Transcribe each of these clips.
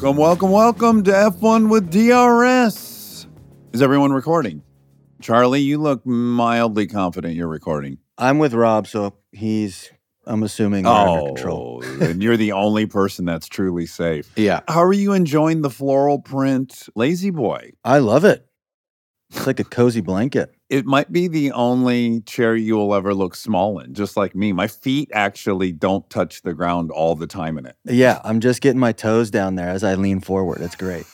Welcome, welcome, welcome to F1 with DRS. Is everyone recording? Charlie, you look mildly confident you're recording. I'm with Rob, so he's, I'm assuming, we're under control. Oh, and you're the only person that's truly safe. Yeah. How are you enjoying the floral print La-Z-Boy? I love it. It's like a cozy blanket. It might be the only chair you will ever look small in, just like me. My feet actually don't touch the ground all the time in it. Yeah, I'm just getting my toes down there as I lean forward. It's great.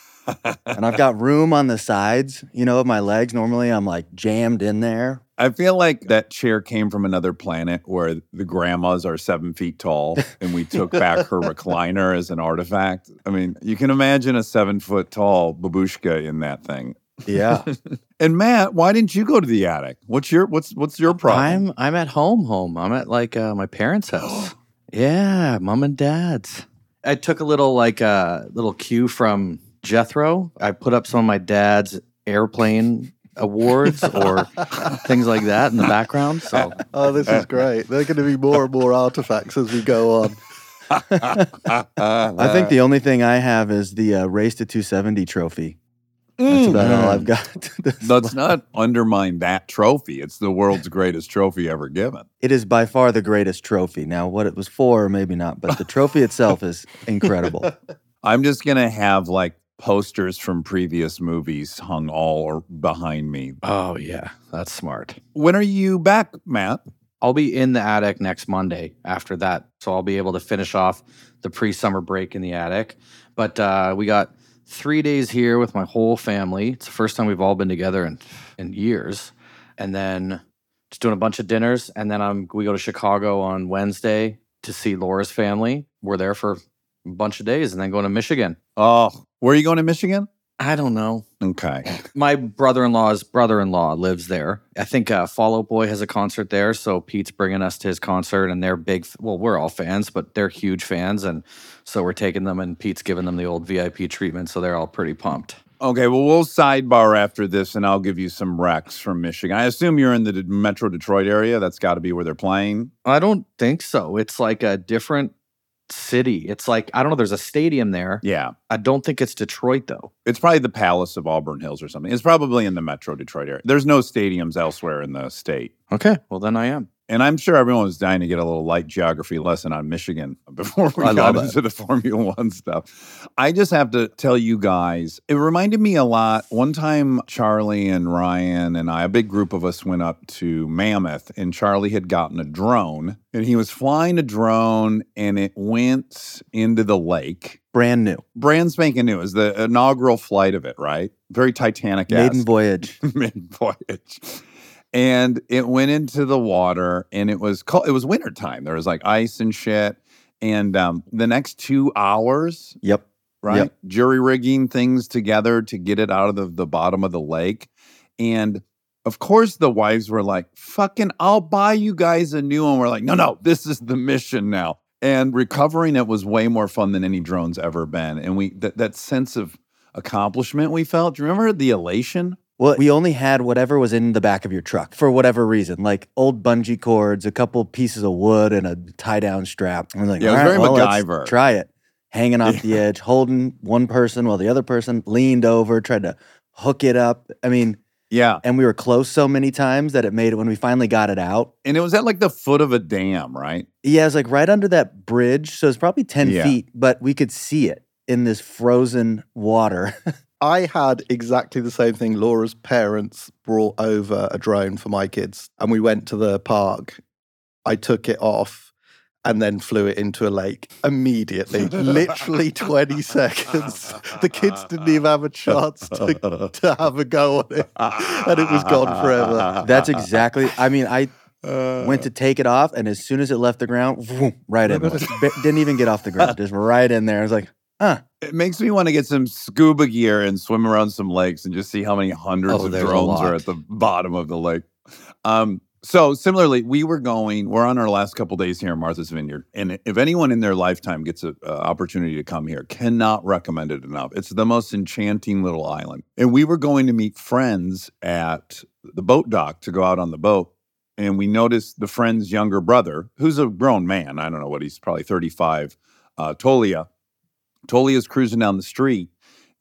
and I've got room on the sides, you know, of my legs. Normally I'm like jammed in there. I feel like that chair came from another planet where the grandmas are seven feet tall and we took back her recliner as an artifact. I mean, you can imagine a seven foot tall babushka in that thing. Yeah. And Matt, why didn't you go to the attic? What's your what's what's your problem? I'm I'm at home home. I'm at like uh, my parents' house. yeah, mom and dad's. I took a little like uh little cue from Jethro. I put up some of my dad's airplane awards or things like that in the background. So Oh, this is great. There are going to be more and more artifacts as we go on. I think the only thing I have is the uh, Race to 270 trophy. That's about all I've got. Let's not undermine that trophy. It's the world's greatest trophy ever given. it is by far the greatest trophy. Now, what it was for, maybe not, but the trophy itself is incredible. I'm just gonna have like posters from previous movies hung all or behind me. Oh yeah, that's smart. When are you back, Matt? I'll be in the attic next Monday after that. So I'll be able to finish off the pre summer break in the attic. But uh, we got three days here with my whole family. It's the first time we've all been together in, in years. And then just doing a bunch of dinners. And then I'm, we go to Chicago on Wednesday to see Laura's family. We're there for a bunch of days and then going to Michigan. Oh, where are you going to Michigan? I don't know. Okay. My brother in law's brother in law lives there. I think uh, Fall Out Boy has a concert there. So Pete's bringing us to his concert, and they're big. Well, we're all fans, but they're huge fans. And so we're taking them, and Pete's giving them the old VIP treatment. So they're all pretty pumped. Okay, well, we'll sidebar after this and I'll give you some recs from Michigan. I assume you're in the Metro Detroit area. That's got to be where they're playing. I don't think so. It's like a different city. It's like, I don't know, there's a stadium there. Yeah. I don't think it's Detroit, though. It's probably the Palace of Auburn Hills or something. It's probably in the Metro Detroit area. There's no stadiums elsewhere in the state. Okay. Well, then I am. And I'm sure everyone was dying to get a little light geography lesson on Michigan before we I got it. into the Formula One stuff. I just have to tell you guys, it reminded me a lot. One time, Charlie and Ryan and I, a big group of us, went up to Mammoth, and Charlie had gotten a drone, and he was flying a drone, and it went into the lake. Brand new. Brand spanking new. It was the inaugural flight of it, right? Very Titanic Maiden voyage. mid voyage. And it went into the water and it was cold. It was wintertime. There was like ice and shit. And um, the next two hours, Yep. right? Yep. Jury rigging things together to get it out of the, the bottom of the lake. And of course, the wives were like, fucking, I'll buy you guys a new one. We're like, no, no, this is the mission now. And recovering it was way more fun than any drone's ever been. And we, that, that sense of accomplishment we felt. Do you remember the elation? Well, we only had whatever was in the back of your truck for whatever reason, like old bungee cords, a couple pieces of wood, and a tie down strap. And we're like, Yeah, it was "All right, very well, MacGyver." Try it. Hanging off the edge, holding one person while the other person leaned over, tried to hook it up. I mean, Yeah. and we were close so many times that it made it when we finally got it out. And it was at like the foot of a dam, right? Yeah, it was like right under that bridge. So it's probably 10 Yeah. feet, but we could see it in this frozen water. I had exactly the same thing. Laura's parents brought over a drone for my kids, and we went to the park. I took it off and then flew it into a lake immediately. Literally 20 seconds. The kids didn't even have a chance to, to have a go on it, and it was gone forever. That's exactly, I mean, I Uh, went to take it off, and as soon as it left the ground, vroom, right in. Didn't even get off the ground, just right in there. I was like, huh. It makes me want to get some scuba gear and swim around some lakes and just see how many hundreds Oh, of drones are at the bottom of the lake. Um, So similarly, we were going. We're on our last couple days here in Martha's Vineyard, and if anyone in their lifetime gets an opportunity to come here, cannot recommend it enough. It's the most enchanting little island. And we were going to meet friends at the boat dock to go out on the boat, and we noticed the friend's younger brother, who's a grown man. I don't know what he's probably thirty-five. Uh, Tolia, Tolia's cruising down the street,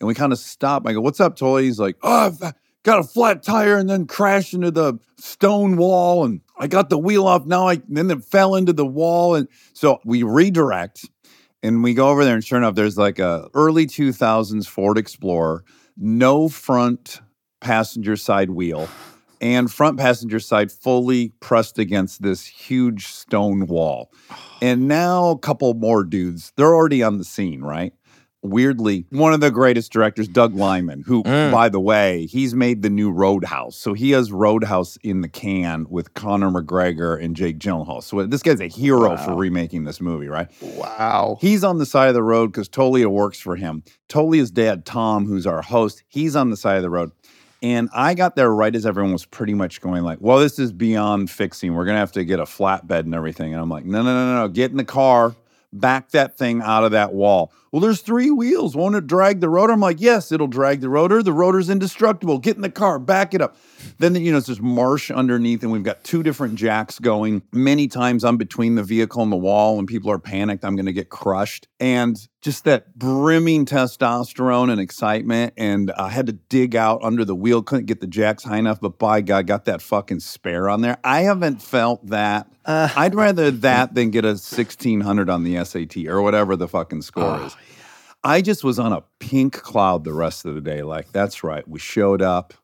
and we kind of stop. I go, "What's up, Tolia?" He's like, "Oh." I've, uh, got a flat tire and then crashed into the stone wall and I got the wheel off. Now I then it fell into the wall. And so we redirect and we go over there and sure enough, there's like a early 2000s Ford Explorer, no front passenger side wheel and front passenger side fully pressed against this huge stone wall. And now a couple more dudes, they're already on the scene, right? weirdly one of the greatest directors, Doug Liman, who, Mm. by the way, he's made the new Roadhouse. So he has Roadhouse in the can with Conor McGregor and Jake Gyllenhaal. So this guy's a hero for remaking this movie, right? Wow. He's on the side of the road because Tolia works for him. Tolia's dad, Tom, who's our host, he's on the side of the road. And I got there right as everyone was pretty much going like, "Well, this is beyond fixing. We're gonna have to get a flatbed and everything." And I'm like, "No, no, no, no! Get in the car, back that thing out of that wall." Well, there's three wheels. Won't it drag the rotor? I'm like, "Yes, it'll drag the rotor. The rotor's indestructible. Get in the car, back it up." Then you know it's this marsh underneath, and we've got two different jacks going. Many times I'm between the vehicle and the wall. When people are panicked, I'm going to get crushed. And just that brimming testosterone and excitement. And I had to dig out under the wheel, couldn't get the jacks high enough, but by God, got that fucking spare on there. I haven't felt that. Uh, I'd rather that than get a 1600 on the SAT or whatever the fucking score is. I just was on a pink cloud the rest of the day. Like, that's right. We showed up.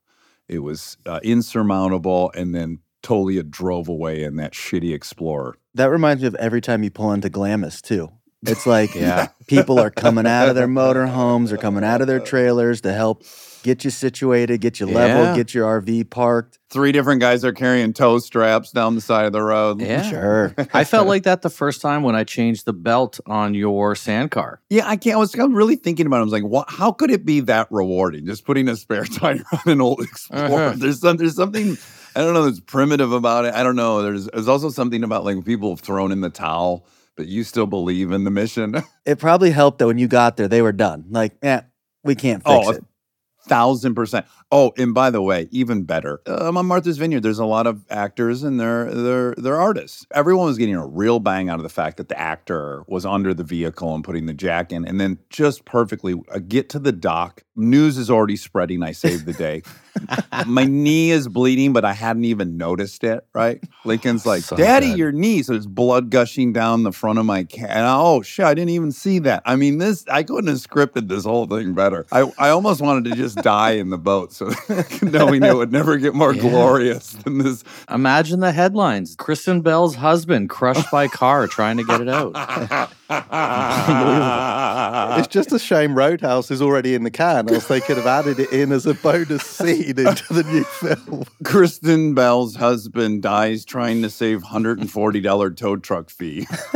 It was uh, insurmountable. And then Tolia drove away in that shitty Explorer. that reminds me of every time you pull into Glamis too. It's like Yeah. people are coming out of their motorhomes or coming out of their trailers to help get you situated, get you Yeah. leveled, get your RV parked. Three different guys are carrying tow straps down the side of the road. Yeah. Sure. I felt like that the first time when I changed the belt on your sand car. Yeah, I can't. I was, I was really thinking about it. I was like, what, how could it be that rewarding? Just putting a spare tire on an old Explorer. Uh-huh. There's some, there's something I don't know that's primitive about it. I don't know. There's there's also something about like people have thrown in the towel, but you still believe in the mission. It probably helped that when you got there, they were done. Like, yeah, we can't fix Oh, it. Thousand percent. Oh, and by the way, even better. Uh, on Martha's Vineyard. There's a lot of actors and they're they're they're artists. Everyone was getting a real bang out of the fact that the actor was under the vehicle and putting the jack in, and then just perfectly uh, get to the dock. News is already spreading. I saved the day. My knee is bleeding, but I hadn't even noticed it. Right? Lincoln's like, So "Daddy, good. your knee." So there's blood gushing down the front of my cat. Oh shit! I didn't even see that. I mean, this I couldn't have scripted this whole thing better. I I almost wanted to just die in the boat, so knowing it would never get more Yeah. glorious than this. Imagine the headlines Kristen Bell's husband crushed by car trying to get it out. It's just a shame Roadhouse is already in the can, else they could have added it in as a bonus scene into the new film. Kristen Bell's husband dies trying to save hundred and forty dollar tow truck fee.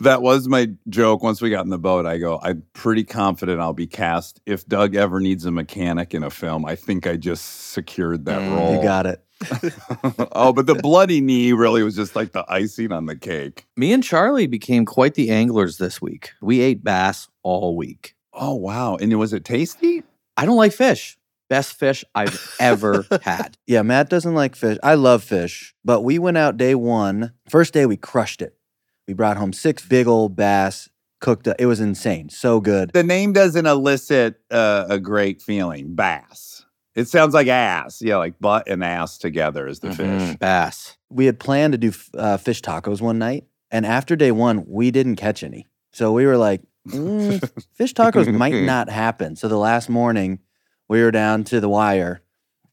that was my joke. Once we got in the boat, I go, I'm pretty confident I'll be cast. If Doug ever needs a mechanic in a film, I think I just secured that Mm, role. You got it. Oh, but the bloody knee really was just like the icing on the cake. Me and Charlie became quite the anglers this week. We ate bass all week. Oh wow! And was it tasty? I don't like fish. Best fish I've ever had. Yeah, Matt doesn't like fish. I love fish, but we went out day one. First day, we crushed it. We brought home six big old bass, cooked it. It was insane. So good. The name doesn't elicit uh, a great feeling. Bass. It sounds like ass. Yeah, like butt and ass together is the Mhm, fish. Bass. We had planned to do uh, fish tacos one night, and after day one, we didn't catch any. So we were like, "Mm, fish tacos might not happen. So the last morning, we were down to the wire,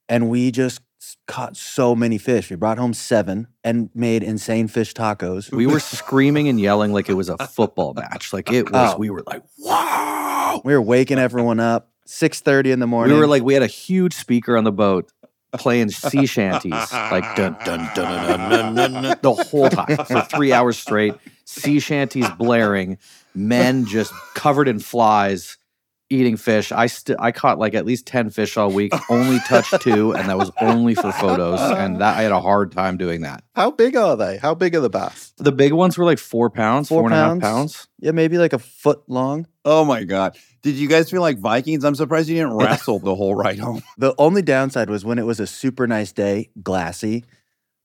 and we just caught so many fish. We brought home seven and made insane fish tacos. We were screaming and yelling like it was a football match. Like it was, Oh. we were like, wow. We were waking everyone up. Six thirty in the morning. We were like, we had a huge speaker on the boat playing sea shanties, like dun dun dun dun dun dun, dun, dun the whole time for three hours straight. Sea shanties blaring, men just covered in flies, eating fish. I st- I caught like at least 10 fish all week, only touched two, and that was only for photos. And that I had a hard time doing that. How big are they? How big are the bass? The big ones were like four pounds, Four four and a half pounds? pounds. Yeah, maybe like a foot long. Oh my god! Did you guys feel like Vikings? I'm surprised you didn't wrestle the whole ride home. The only downside was when it was a super nice day, glassy.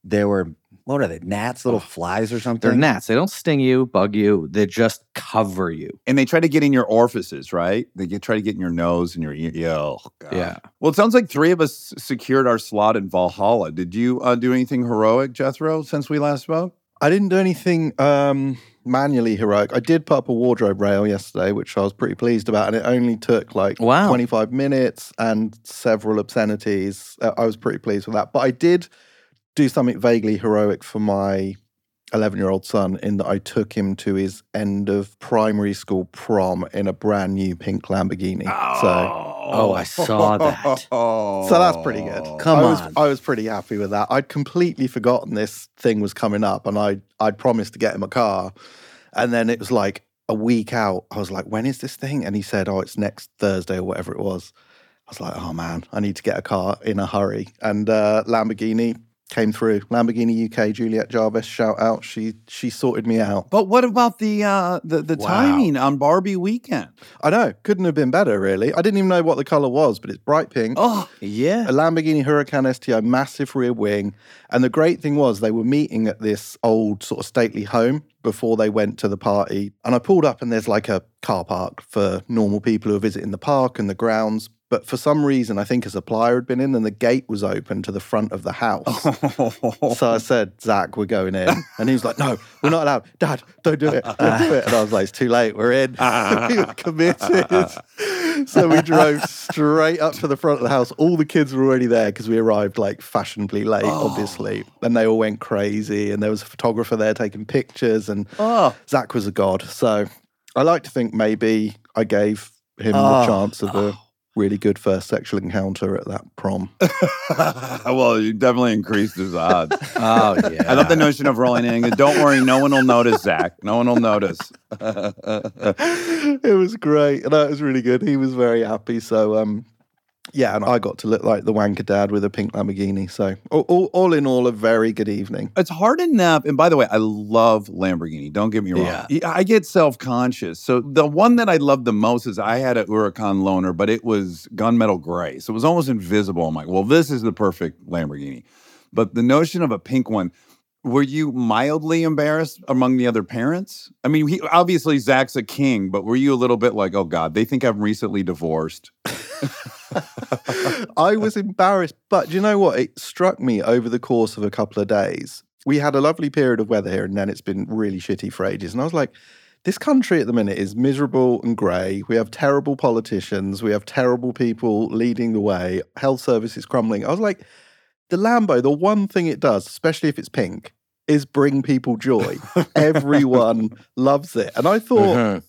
There were what are they? Gnats, little flies or something. They're gnats. They don't sting you, bug you. They just cover you. And they try to get in your orifices, right? They get try to get in your nose and your ear. Yeah, oh, God. Yeah. Well, it sounds like three of us secured our slot in Valhalla. Did you uh, do anything heroic, Jethro, since we last spoke? I didn't do anything um, manually heroic. I did put up a wardrobe rail yesterday, which I was pretty pleased about, and it only took like Wow. 25 minutes and several obscenities. Uh, I was pretty pleased with that. But I did do something vaguely heroic for my 11 year old son in that I took him to his end of primary school prom in a brand new pink Lamborghini. So. Oh, I saw that. Oh. So that's pretty good. Come I was, on. I was pretty happy with that. I'd completely forgotten this thing was coming up, and I I'd promised to get him a car, and then it was like a week out. I was like, "When is this thing?" And he said, "Oh, it's next Thursday or whatever it was." I was like, "Oh man, I need to get a car in a hurry." And uh, Lamborghini came through. Lamborghini UK, Juliet Jarvis, shout out. She she sorted me out. But what about the uh, the the Wow. timing on Barbie weekend? I know, couldn't have been better, really. I didn't even know what the color was, but it's bright pink. Oh, Yeah. a Lamborghini Huracan STO, massive rear wing. And the great thing was they were meeting at this old sort of stately home before they went to the party. And I pulled up and there's like a car park for normal people who are visiting the park and the grounds. But for some reason, I think a supplier had been in and the gate was open to the front of the house. So I said, Zach, we're going in. And he was like, No, we're not allowed. Dad, don't do it. Don't do it. And I was like, It's too late. We're in. we were committed. So we drove straight up to the front of the house. All the kids were already there because we arrived like fashionably late, oh. obviously. And they all went crazy. And there was a photographer there taking pictures. And oh, Zach was a god. So I like to think maybe I gave him Oh. the ah. chance of a ah. Really good first sexual encounter at that prom. well, you definitely increased his odds. Oh yeah. I love the notion of rolling in. Don't worry, no one will notice, Zach. No one will notice. it was great. And that was really good. He was very happy. So, um, yeah, and I got to look like the wanker dad with a pink Lamborghini. So, all, all, all in all, a very good evening. It's hard enough. And by the way, I love Lamborghini. Don't get me wrong. Yeah. I get self conscious. So the one that I love the most is I had a Huracan loaner, but it was gunmetal gray. So it was almost invisible. I'm like, well, this is the perfect Lamborghini. But the notion of a pink one, were you mildly embarrassed among the other parents? I mean, he, obviously Zach's a king, but were you a little bit like, oh God, they think I'm recently divorced? I was embarrassed, but do you know what? It struck me over the course of a couple of days. We had a lovely period of weather here, and then it's been really shitty for ages. And I was like, this country at the minute is miserable and grey. We have terrible politicians. We have terrible people leading the way. Health service is crumbling. I was like, the Lambo, the one thing it does, especially if it's pink, is bring people joy. Everyone loves it. And I thought, Mhm.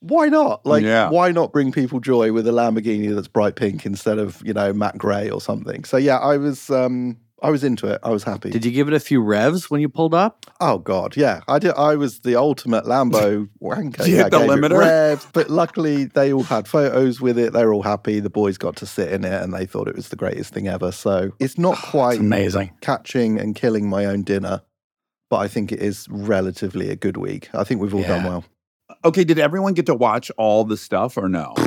Why not? Like, Yeah. why not bring people joy with a Lamborghini that's bright pink instead of you know matte grey or something? So yeah, I was um I was into it. I was happy. Did you give it a few revs when you pulled up? oh god, yeah, I did. I was the ultimate Lambo wanker. You yeah, hit the limiter? revs, but luckily they all had photos with it. They were all happy. The boys got to sit in it, and they thought it was the greatest thing ever. So it's not quite amazing. catching and killing my own dinner, but I think it is relatively a good week. I think we've all done well. Okay, did everyone get to watch all the stuff or no?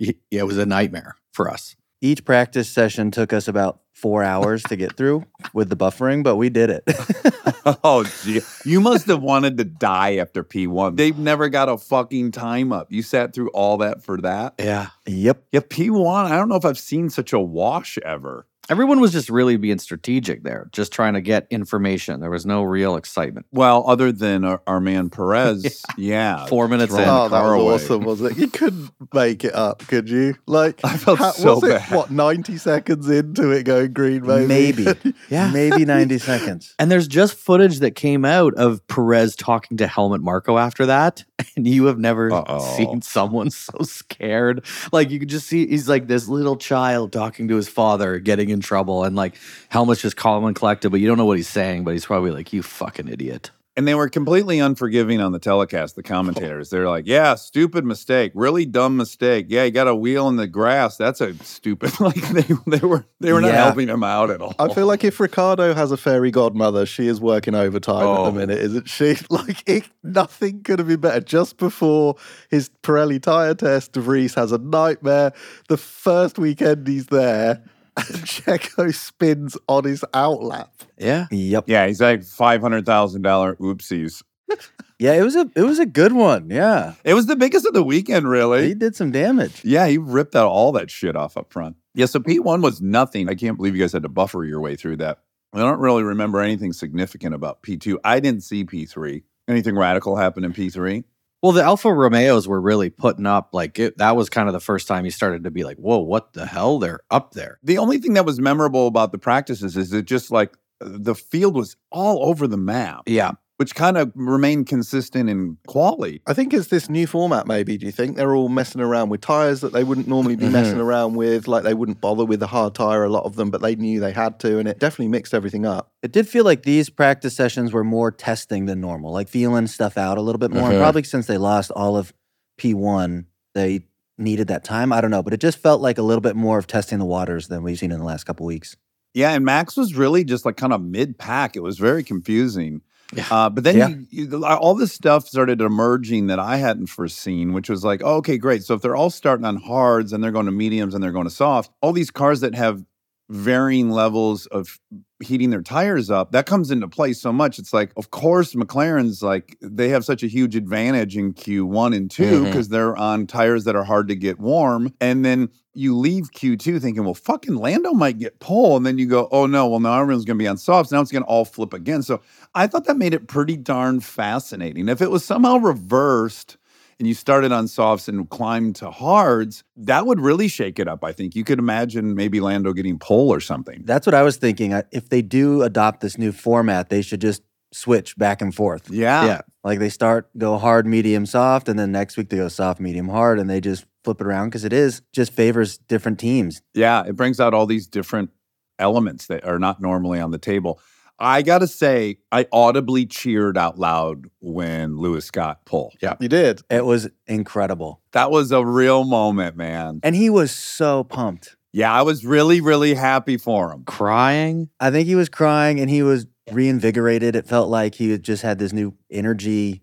Yeah, it was a nightmare for us. Each practice session took us about four hours to get through with the buffering, but we did it. oh, gee. You must have wanted to die after P1. They've never got a fucking time up. You sat through all that for that? Yeah. yep. Yeah, P1, I don't know if I've seen such a wash ever. Everyone was just really being strategic there, just trying to get information. There was no real excitement. Well, other than our, our man Perez, yeah. Four minutes throwing in. Oh, that was away. awesome, wasn't it? You couldn't make it up, could you? Like, I felt how- so was it, what, 90 seconds into it going green, maybe? Maybe. Yeah. Maybe 90 seconds. And there's just footage that came out of Perez talking to Helmut Marko after that. And you have never Uh-oh. seen someone so scared. Like you could just see he's like this little child talking to his father, getting in trouble. And like Helmut's just calm and collected, but you don't know what he's saying, but he's probably like, you fucking idiot. And they were completely unforgiving on the telecast, the commentators. They're like, yeah, stupid mistake, really dumb mistake. Yeah, you got a wheel in the grass. That's a stupid like they they were they were not Yeah. helping him out at all. I feel like if Ricciardo has a fairy godmother, she is working overtime at Oh. the minute, isn't she? Like it, nothing could have been better. Just before his Pirelli tire test, De Vries has a nightmare. The first weekend he's there, and Checo spins on his outlap. Yeah. Yep. Yeah, he's like five hundred thousand dollar oopsies. Yeah, it was a it was a good one. Yeah. It was the biggest of the weekend, really. He did some damage. Yeah, he ripped out all that shit off up front. Yeah, so P1 was nothing. I can't believe you guys had to buffer your way through that. I don't really remember anything significant about P2. I didn't see P3. Anything radical happen in P3? Well, the Alfa Romeos were really putting up like it, that was kind of the first time you started to be like, "Whoa, what the hell? They're up there." The only thing that was memorable about the practices is it just like the field was all over the map, Yeah. Which kind of remained consistent in quality. I think it's this new format, maybe. Do you think they're all messing around with tires that they wouldn't normally be messing around with? Like they wouldn't bother with the hard tire, a lot of them, but they knew they had to, and it definitely mixed everything up. It did feel like these practice sessions were more testing than normal, like feeling stuff out a little bit more. And Mhm. probably since they lost all of P1, they needed that time. I don't know, but it just felt like a little bit more of testing the waters than we've seen in the last couple weeks. Yeah, and Max was really just like kind of mid pack. It was very confusing. Yeah. Uh, but then Yeah. you, you, all this stuff started emerging that I hadn't foreseen, which was like, oh, okay, great. So if they're all starting on hards and they're going to mediums and they're going to soft, all these cars that have varying levels of heating their tires up, that comes into play so much. It's like, of course, McLaren's like they have such a huge advantage in Q1 and 2 Mhm. because they're on tires that are hard to get warm. And then you leave Q2 thinking, well, fucking Lando might get pole. And then you go, oh no, well, now everyone's going to be on softs. Now it's going to all flip again. So I thought that made it pretty darn fascinating. If it was somehow reversed, and you started on softs and climbed to hards, that would really shake it up. I think you could imagine maybe Lando getting pole or something. That's what I was thinking. If they do adopt this new format, they should just switch back and forth. Yeah. Yeah. Like they start go hard, medium, soft, and then next week they go soft, medium, hard, and they just flip it around because it is just favors different teams. Yeah. It brings out all these different elements that are not normally on the table. I got to say, I audibly cheered out loud when Lewis got pulled. Yeah. You did. It was incredible. That was a real moment, man. And he was so pumped. Yeah. I was really, really happy for him. Crying. I think he was crying and he was reinvigorated. It felt like he had just had this new energy.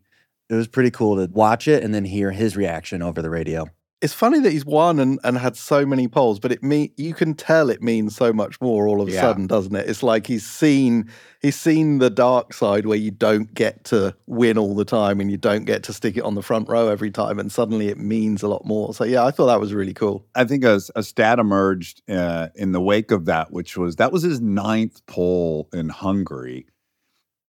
It was pretty cool to watch it and then hear his reaction over the radio. It's funny that he's won and, and had so many poles, but it mean you can tell it means so much more all of a Yeah. sudden, doesn't it? It's like he's seen he's seen the dark side where you don't get to win all the time and you don't get to stick it on the front row every time, and suddenly it means a lot more. So yeah, I thought that was really cool. I think a, a stat emerged uh, in the wake of that, which was that was his ninth pole in Hungary.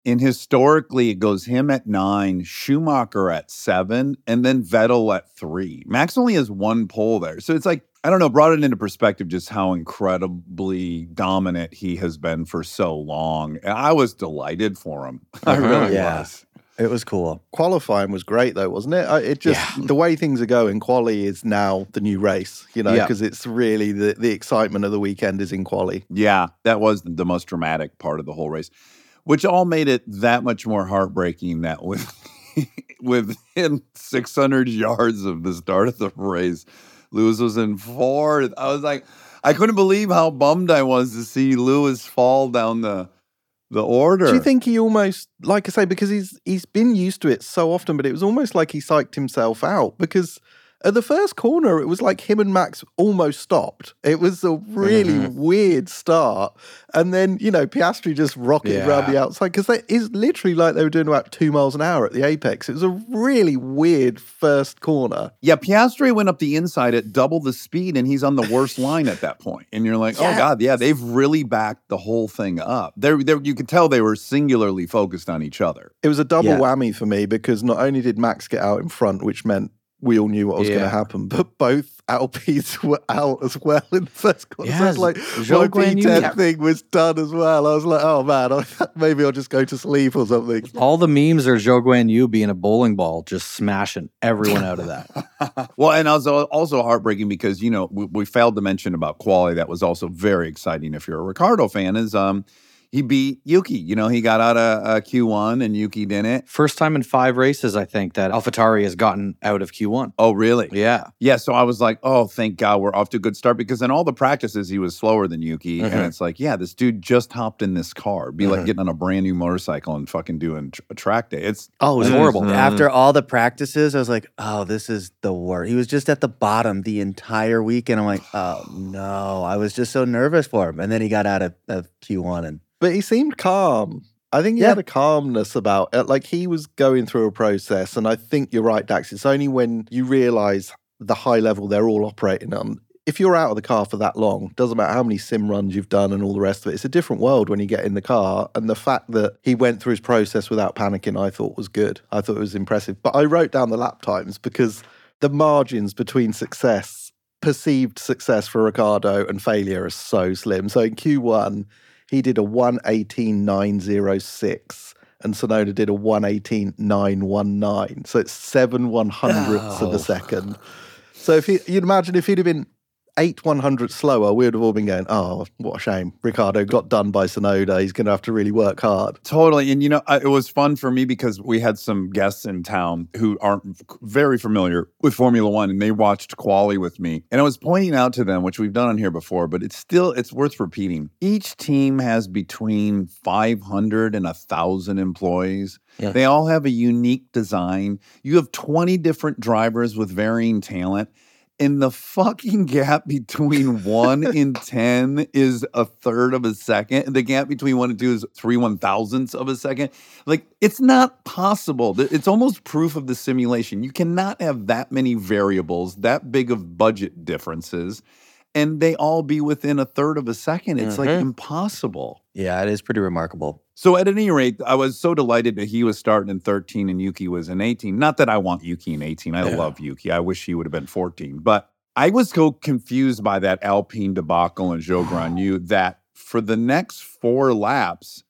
And historically, it goes him at nine, Schumacher at seven, and then Vettel at three. Max only has one pole there. So it's like, I don't know, brought it into perspective just how incredibly dominant he has been for so long. And I was delighted for him. I Uh-huh. really Yeah. was. It was cool. Qualifying was great though, wasn't it? It just Yeah. the way things are going. Quali is now the new race, you know, Yeah. because it's really the the excitement of the weekend is in quali. Yeah, that was the most dramatic part of the whole race, which all made it that much more heartbreaking that with within 600 yards of the start of the race, Lewis was in fourth. I was like, I couldn't believe how bummed I was to see Lewis fall down the the order. Do you think he almost, like I say, because he's he's been used to it so often, but it was almost like he psyched himself out because at the first corner it was like him and Max almost stopped. It was a really Mhm. weird start, and then you know Piastri just rocketed around the outside because it is literally like they were doing about two miles an hour at the apex. It was a really weird first corner. Yeah, Piastri went up the inside at double the speed, and he's on the worst line at that point. And you're like, oh god, yeah, they've really backed the whole thing up. They're, they're you could tell they were singularly focused on each other. It was a double Yeah. whammy for me because not only did Max get out in front, which meant we all knew what was going to happen, but both Alpes were out as well in the first quarter. so Yeah, it's like Zhou my Guan Yu- P10 thing was done as well. I was like, oh man, maybe I'll just go to sleep or something. All the memes are Zhou Guanyu being a bowling ball, just smashing everyone out of that. well, and also also heartbreaking because you know we, we failed to mention about quality that was also very exciting if you're a Ricciardo fan is um he beat Yuki. You know, he got out of uh, Q1 and Yuki didn't. First time in five races, I think, that AlphaTauri has gotten out of Q1. Oh, really? Yeah. Yeah, so I was like, oh, thank God we're off to a good start because in all the practices he was slower than Yuki. And Mhm. it's like, yeah, this dude just hopped in this car. Be like Mhm. getting on a brand new motorcycle and fucking doing a track day. It's Oh, it was horrible. Mm-hmm. After all the practices, I was like, oh, this is the worst. He was just at the bottom the entire week. And I'm like, oh, no. I was just so nervous for him. And then he got out of, of Q1 and But he seemed calm. I think he Yeah. had a calmness about it. Like he was going through a process. And I think you're right, Dax. It's only when you realize the high level they're all operating on. If you're out of the car for that long, doesn't matter how many sim runs you've done and all the rest of it, it's a different world when you get in the car. And the fact that he went through his process without panicking, I thought was good. I thought it was impressive. But I wrote down the lap times because the margins between success, perceived success for Ricciardo and failure are so slim. So in Q1, he did a 118.906 and Tsunoda did a 118.919. So it's seven one hundredths of Oh. a second. So if he, you'd imagine if he'd have been eight one hundredths slower, we would have all been going, oh, what a shame. Ricciardo got done by Tsunoda. He's going to have to really work hard. Totally. And, you know, I, it was fun for me because we had some guests in town who aren't very familiar with Formula One and they watched Quali with me. And I was pointing out to them, which we've done on here before, but it's still, it's worth repeating. Each team has between 500 and 1,000 employees. Yeah. They all have a unique design. You have 20 different drivers with varying talent. And the fucking gap between one and 10 is a third of a second. And the gap between one and two is three one thousandths of a second. Like, it's not possible. It's almost proof of the simulation. You cannot have that many variables, that big of budget differences, and they all be within a third of a second. It's like Mhm. impossible. yeah, it is pretty remarkable. So at any rate, I was so delighted that he was starting in 13 and Yuki was in 18. Not that I want Yuki in 18. I Yeah. love Yuki. I wish he would have been 14. But I was so confused by that Alpine debacle in Zhou Guanyu that for the next four laps,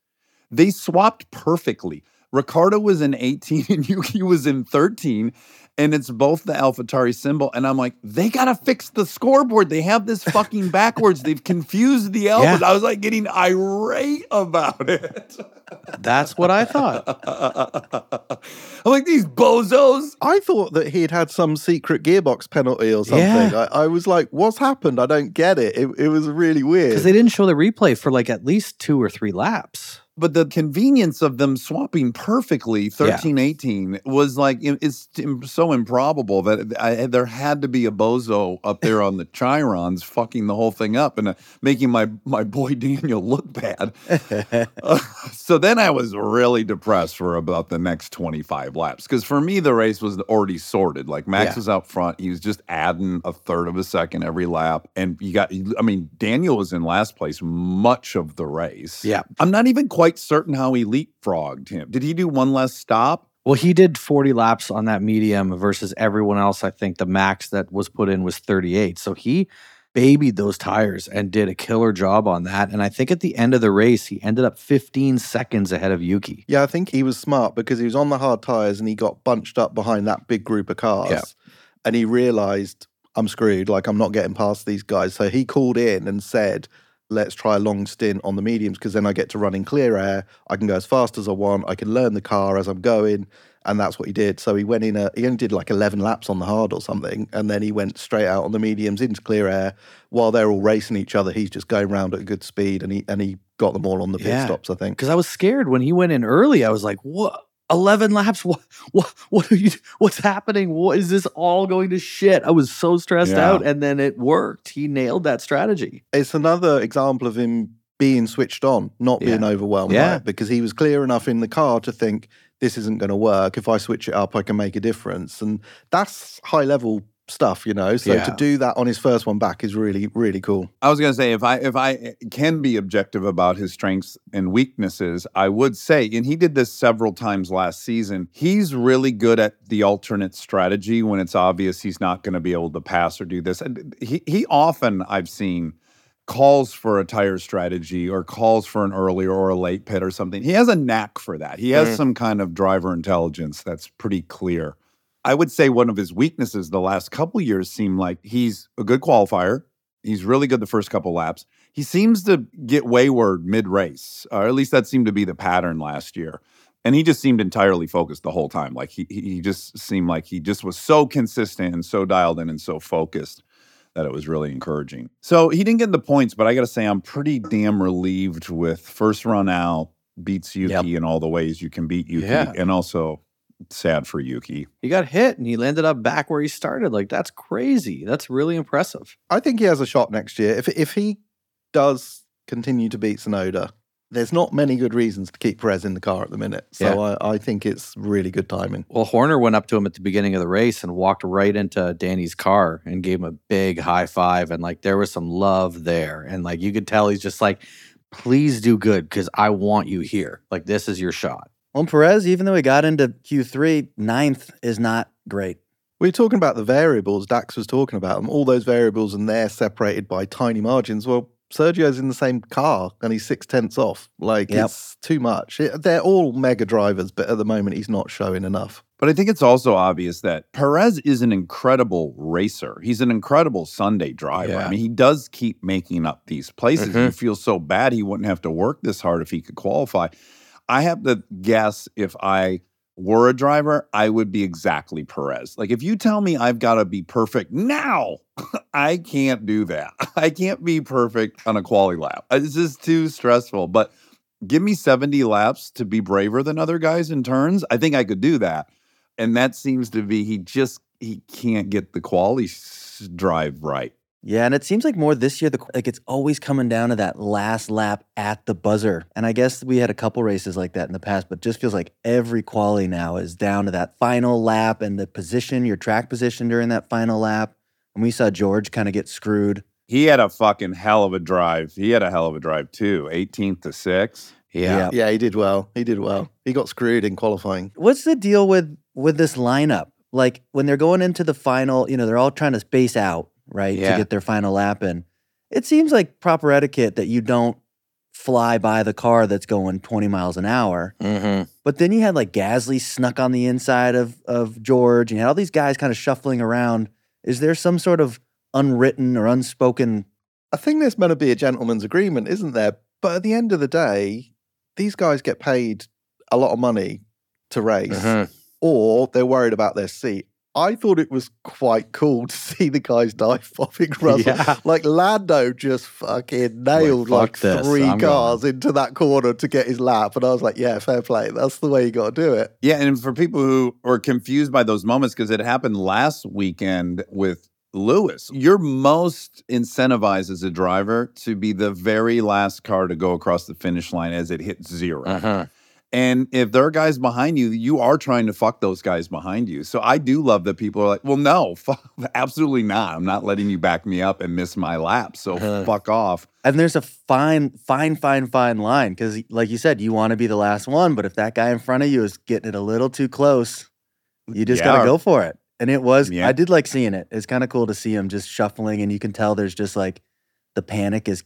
they swapped perfectly. Ricciardo was in 18 and Yuki was in 13. And it's both the AlphaTauri symbol. And I'm like, they got to fix the scoreboard. They have this fucking backwards. They've confused the Alphas. I was like getting irate about it. That's what I thought. I'm like, these bozos. I thought that he'd had some secret gearbox penalty or something. Yeah. I, I was like, what's happened? I don't get it. It, it was really weird. Because they didn't show the replay for like at least two or three laps. But the convenience of them swapping perfectly 13 18 was like, it's so improbable that I, there had to be a bozo up there on the chyrons fucking the whole thing up and uh, making my, my boy Daniel look bad. Uh, so then I was really depressed for about the next 25 laps because for me, the race was already sorted. Like Max Yeah. was out front. He was just adding a third of a second every lap. And you got, I mean, Daniel was in last place much of the race. Yeah. I'm not even quite certain how he leapfrogged him. Did he do one less stop? Well, he did 40 laps on that medium versus everyone else. I think the max that was put in was 38. So he babied those tires and did a killer job on that. And I think at the end of the race, he ended up 15 seconds ahead of Yuki. Yeah, I think he was smart because he was on the hard tires and he got bunched up behind that big group of cars. Yeah. And he realized I'm screwed. Like I'm not getting past these guys. So he called in and said, "Let's try a long stint on the mediums because then I get to run in clear air. I can go as fast as I want. I can learn the car as I'm going." And that's what he did. So he went in. A, he only did like 11 laps on the hard or something, and then he went straight out on the mediums into clear air while they're all racing each other. He's just going around at a good speed, and he and he got them all on the pit Yeah. stops. I think. Because I was scared when he went in early. I was like, what? 11 laps? What, what, what are you, what's happening? What is this all going to shit? I was so stressed Yeah. out. And then it worked. He nailed that strategy. it's another example of him being switched on, not being Yeah. overwhelmed by Yeah. it, because he was clear enough in the car to think this isn't going to work. If I switch it up, I can make a difference, and that's high level stuff, you know. So to do that on his first one back is really, really cool. I was going to say if I if I can be objective about his strengths and weaknesses, I would say, and he did this several times last season. He's really good at the alternate strategy when it's obvious he's not going to be able to pass or do this. And he he often I've seen calls for a tire strategy or calls for an earlier or a late pit or something. He has a knack for that. He has Mhm. some kind of driver intelligence that's pretty clear. I would say one of his weaknesses the last couple years seemed like he's a good qualifier. He's really good the first couple laps. he seems to get wayward mid race, or at least that seemed to be the pattern last year. And he just seemed entirely focused the whole time. Like he he just seemed like he just was so consistent and so dialed in and so focused that it was really encouraging. So he didn't get the points, but I got to say I'm pretty damn relieved with first run out beats Yuki Yep. in all the ways you can beat Yuki, Yeah. and also sad for Yuki. He got hit and he landed up back where he started. Like that's crazy. That's really impressive. I think he has a shot next year. If if he does continue to beat Tsunoda, there's not many good reasons to keep Perez in the car at the minute. So I, I think it's really good timing. Well, Horner went up to him at the beginning of the race and walked right into Danny's car and gave him a big high five. And like there was some love there. And like you could tell he's just like, please do good because I want you here. Like this is your shot. Well, Perez, even though he got into Q3, ninth is not great. We were talking about the variables. Dax was talking about them. All those variables, and they're separated by tiny margins. Well, Sergio's in the same car, and he's six tenths off. Like Yep. it's too much. It- they're all mega drivers, but at the moment, he's not showing enough. But I think it's also obvious that Perez is an incredible racer. He's an incredible Sunday driver. Yeah. I mean, he does keep making up these places. Mhm. You feel so bad he wouldn't have to work this hard if he could qualify. I have to guess if I were a driver, I would be exactly Perez. Like if you tell me I've got to be perfect now, I can't do that. I can't be perfect on a quality lap. Uh, it's just too stressful. But give me 70 laps to be braver than other guys in turns. I think I could do that. And that seems to be he just he can't get the quality drive right. Yeah, and it seems like more this year, the like it's always coming down to that last lap at the buzzer. And I guess we had a couple races like that in the past, but it just feels like every quali now is down to that final lap and the position, your track position during that final lap. And we saw George kind of get screwed. He had a fucking hell of a drive. He had a hell of a drive too. 18th to 6. Yeah. Yeah, he did well. He did well. He got screwed in qualifying. What's the deal with with this lineup? Like when they're going into the final, you know, they're all trying to space out, right, Yeah. to get their final lap in. It seems like proper etiquette that you don't fly by the car that's going 20 miles an hour. Mm-hmm. But then you had like Gasly snuck on the inside of of George, and you had all these guys kind of shuffling around. Is there some sort of unwritten or unspoken? I think there's meant to be a gentleman's agreement, isn't there? But at the end of the day, these guys get paid a lot of money to race, Mhm. or they're worried about their seat. I thought it was quite cool to see the guys dive bombing Russell. Yeah. Like Lando just fucking nailed fuck like this, 3 I'm cars into that corner to get his lap. And I was like, yeah, fair play. That's the way you got to do it. Yeah, and for people who are confused by those moments because it happened last weekend with Lewis, you're most incentivized as a driver to be the very last car to go across the finish line as it hits 0 Uh-huh. And if there are guys behind you, you are trying to fuck those guys behind you. So I do love that people are like, well, no, fuck, absolutely not. I'm not letting you back me up and miss my lap. So Uh-huh. fuck off. And there's a fine, fine, fine, fine line because, like you said, you want to be the last one. But if that guy in front of you is getting it a little too close, you just Yeah. gotta go for it. And it was, Yeah. I did like seeing it. It's kind of cool to see him just shuffling, and you can tell there's just like the panic is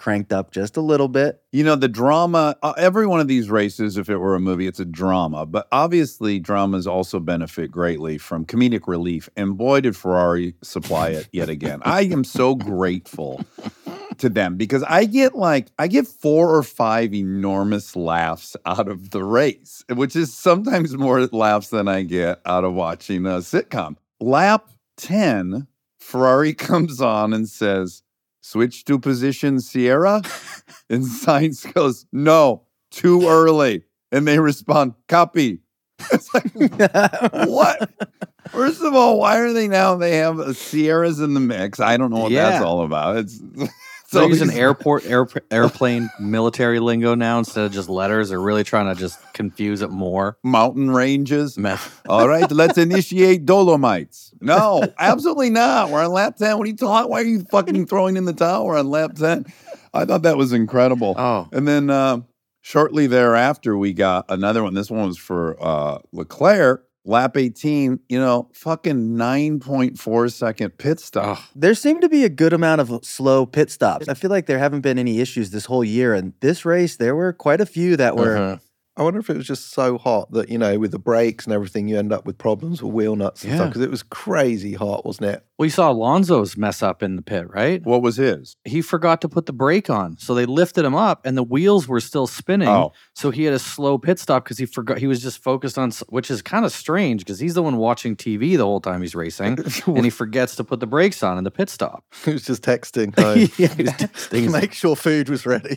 cranked up just a little bit. You know, the drama, uh, every one of these races, if it were a movie, it's a drama. But obviously, dramas also benefit greatly from comedic relief. And boy, did Ferrari supply it yet again. I am so grateful to them because I get like, I get four or five enormous laughs out of the race, which is sometimes more laughs than I get out of watching a sitcom. Lap 10, Ferrari comes on and says, switch to position Sierra? And Sainz goes, no, too early. And they respond, copy. It's like, what? First of all, why are they now? They have Sierras in the mix. I don't know what that's all about. It's So using these- airport, air, airplane, military lingo now instead of just letters. They're really trying to just confuse it more. mountain ranges. All right, let's initiate Dolomites. No, absolutely not. We're on lap 10. What are you talking? Why are you fucking throwing in the towel? We're on lap 10. I thought that was incredible. Oh, And then uh, shortly thereafter, we got another one. This one was for uh, Leclerc, lap 18, you know, fucking 9.4 second pit stop. oh. There seemed to be a good amount of slow pit stops. I feel like there haven't been any issues this whole year. And this race, there were quite a few that were. Uh-huh. I wonder if it was just so hot that, you know, with the brakes and everything, you end up with problems with wheel nuts and stuff. Because it was crazy hot, wasn't it? Well, you saw Alonso's mess up in the pit, right? What was his? He forgot to put the brake on. So they lifted him up and the wheels were still spinning. Oh. So he had a slow pit stop because he forgot he was just focused on which is kind of strange because he's the one watching TV the whole time he's racing and he forgets to put the brakes on in the pit stop. He was just texting. Yeah, he was texting. Make sure food was ready.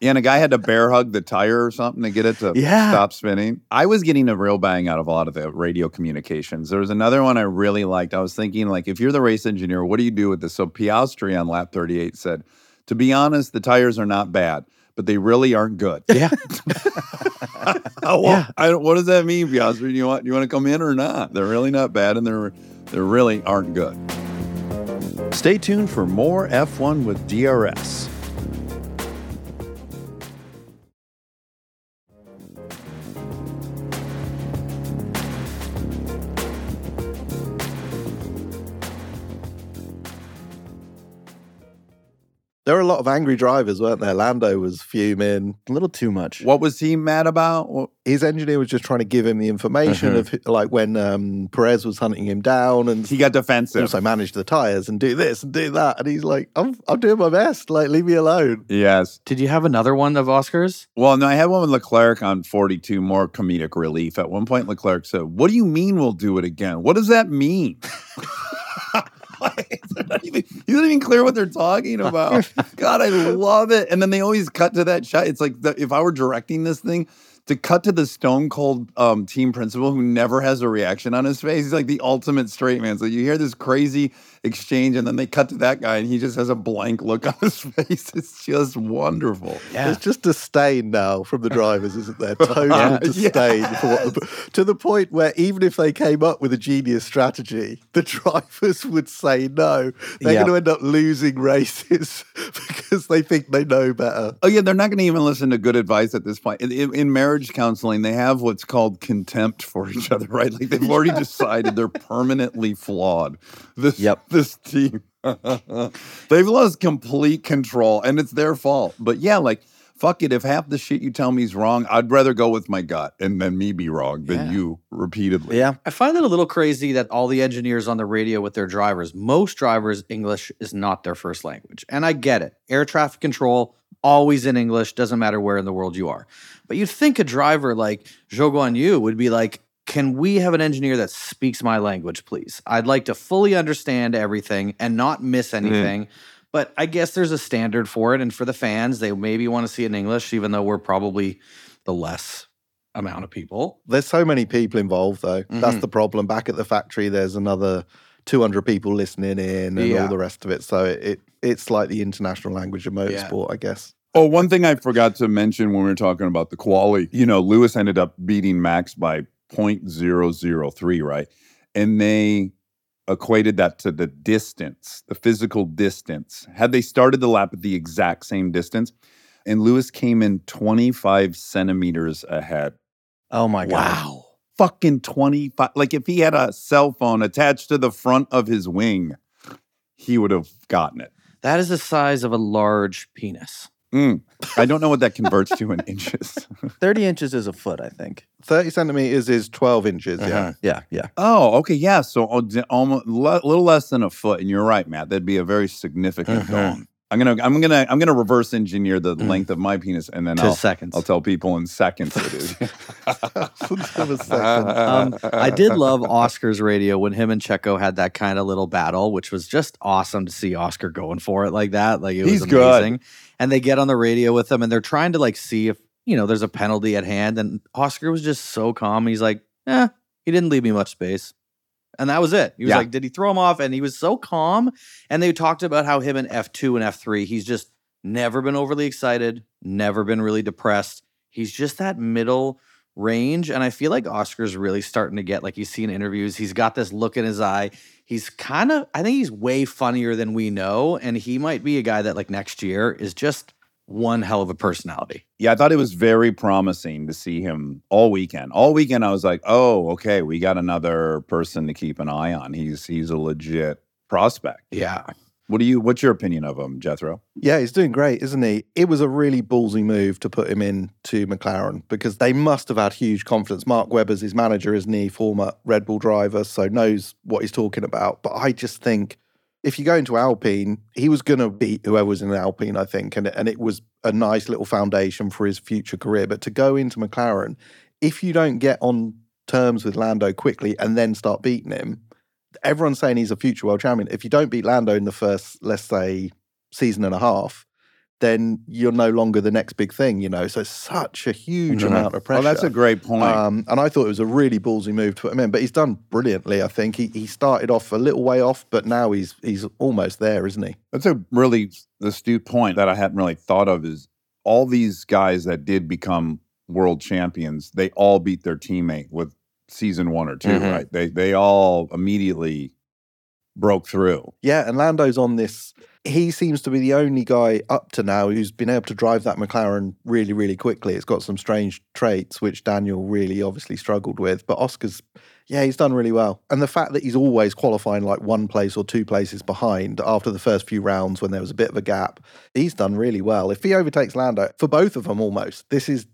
Yeah, and a guy had to bear hug the tire or something to get it to Yeah. stop spinning. I was getting a real bang out of a lot of the radio communications. There was another one I really liked. I was thinking, like, if you're the race engineer, what do you do with this? So Piastri on lap 38 said, to be honest, the tires are not bad, but they really aren't good. yeah. Oh, well, Yeah. I what does that mean, Piastri? Do you want you want to come in or not? They're really not bad, and they're they really aren't good. Stay tuned for more F1 with DRS. There were a lot of angry drivers, weren't there? Lando was fuming. A little too much. What was he mad about? What- His engineer was just trying to give him the information Mhm. of like when um, Perez was hunting him down and He got defensive. also manage the tires and do this and do that. And he's like, I'm, I'm doing my best. Like, leave me alone. yes. Did you have another one of Oscars? Well, no, I had one with Leclerc on 42, more comedic relief. At one point, Leclerc said, What do you mean we'll do it again? What does that mean? They're not even- He's not even clear what they're talking about. God, I love it. And then they always cut to that shot. It's like the, if I were directing this thing, to cut to the stone cold um, team principal who never has a reaction on his face. He's like the ultimate straight man. So you hear this crazy exchange, and then they cut to that guy, and he just has a blank look on his face. It's just wonderful. Yeah. There's just disdain now from the drivers, isn't there? Total Yeah. disdain for what the, to the point where even if they came up with a genius strategy, the drivers would say no. They're Yeah. going to end up losing races because they think they know better. Oh yeah, they're not going to even listen to good advice at this point. In, in, in marriage counseling, they have what's called contempt for each other, right? Like they've already decided they're permanently flawed. This Yep. this team, they've lost complete control, and it's their fault. But yeah, like fuck it. If half the shit you tell me is wrong, I'd rather go with my gut and then me be wrong than Yeah. you repeatedly. Yeah. I find it a little crazy that all the engineers on the radio with their drivers, most drivers, English is not their first language. And I get it. Air traffic control, always in English, doesn't matter where in the world you are. But you'd think a driver like Zhou Guanyu would be like, can we have an engineer that speaks my language, please? I'd like to fully understand everything and not miss anything. But I guess there's a standard for it. And for the fans, they maybe want to see it in English, even though we're probably the less amount of people. There's so many people involved, though. That's Mhm. the problem. Back at the factory, there's another 200 people listening in and Yeah. all the rest of it. So it, it it's like the international language of Yeah. motorsport, I guess. Oh, one thing I forgot to mention when we were talking about the quali, you know, Lewis ended up beating Max by 0.003, right? And they equated that to the distance, the physical distance. Had they started the lap at the exact same distance, and Lewis came in 25 centimeters ahead. Oh my god. Wow. Fucking 25. Like if he had a cell phone attached to the front of his wing, he would have gotten it. That is the size of a large penis. Mm. I don't know what that converts to in inches. 30 inches is a foot, I think. 30 centimeters is 12 inches. Yeah. Uh-huh. Yeah, yeah. Oh, okay, yeah. So almost a little less than a foot, and you're right, Matt. That'd be a very significant Mhm. dong. I'm gonna, I'm gonna, I'm gonna reverse engineer the Mm. length of my penis, and then To I'll, seconds. I'll tell people in seconds it is. Have a second. um, I did love Oscar's radio when him and Checo had that kind of little battle, which was just awesome to see Oscar going for it like that. Like it was He's good. amazing. And they get on the radio with them and they're trying to like see if, you know, there's a penalty at hand. And Oscar was just so calm. He's like, eh, he didn't leave me much space. And that was it. He was Yeah. like, did he throw him off? And he was so calm. And they talked about how him in F2 and F3, he's just never been overly excited, never been really depressed. He's just that middle range. And I feel like Oscar's really starting to get, like you see in interviews, he's got this look in his eye. He's kind of, I think he's way funnier than we know. And he might be a guy that, like, next year is just one hell of a personality. yeah, I thought it was very promising to see him all weekend. All weekend, I was like, oh, okay, we got another person to keep an eye on. He's he's a legit prospect. Yeah. What do you? What's your opinion of him, Jethro? Yeah, he's doing great, isn't he? It was a really ballsy move to put him in to McLaren because they must have had huge confidence. Mark Webber's his manager, isn't he? Former Red Bull driver, so knows what he's talking about. But I just think if you go into Alpine, he was going to beat whoever was in Alpine, I think, and and it was a nice little foundation for his future career. But to go into McLaren, if you don't get on terms with Lando quickly and then start beating him, everyone's saying he's a future world champion. If you don't beat Lando in the first, let's say, season and a half, then you're no longer the next big thing, you know. So such a huge Mhm. amount of pressure. Oh, that's a great point. Um, and I thought it was a really ballsy move to put him in, but he's done brilliantly. I think he he started off a little way off, but now he's he's almost there, isn't he? That's a really astute point that I hadn't really thought of. Is all these guys that did become world champions, they all beat their teammate with season one or 2 Mhm. right? They they all immediately broke through. Yeah, and Lando's on this. He seems to be the only guy up to now who's been able to drive that McLaren really, really quickly. It's got some strange traits, which Daniel really obviously struggled with. But Oscar's, yeah, he's done really well. And the fact that he's always qualifying like one place or two places behind after the first few rounds when there was a bit of a gap, he's done really well. If he overtakes Lando, for both of them almost, this is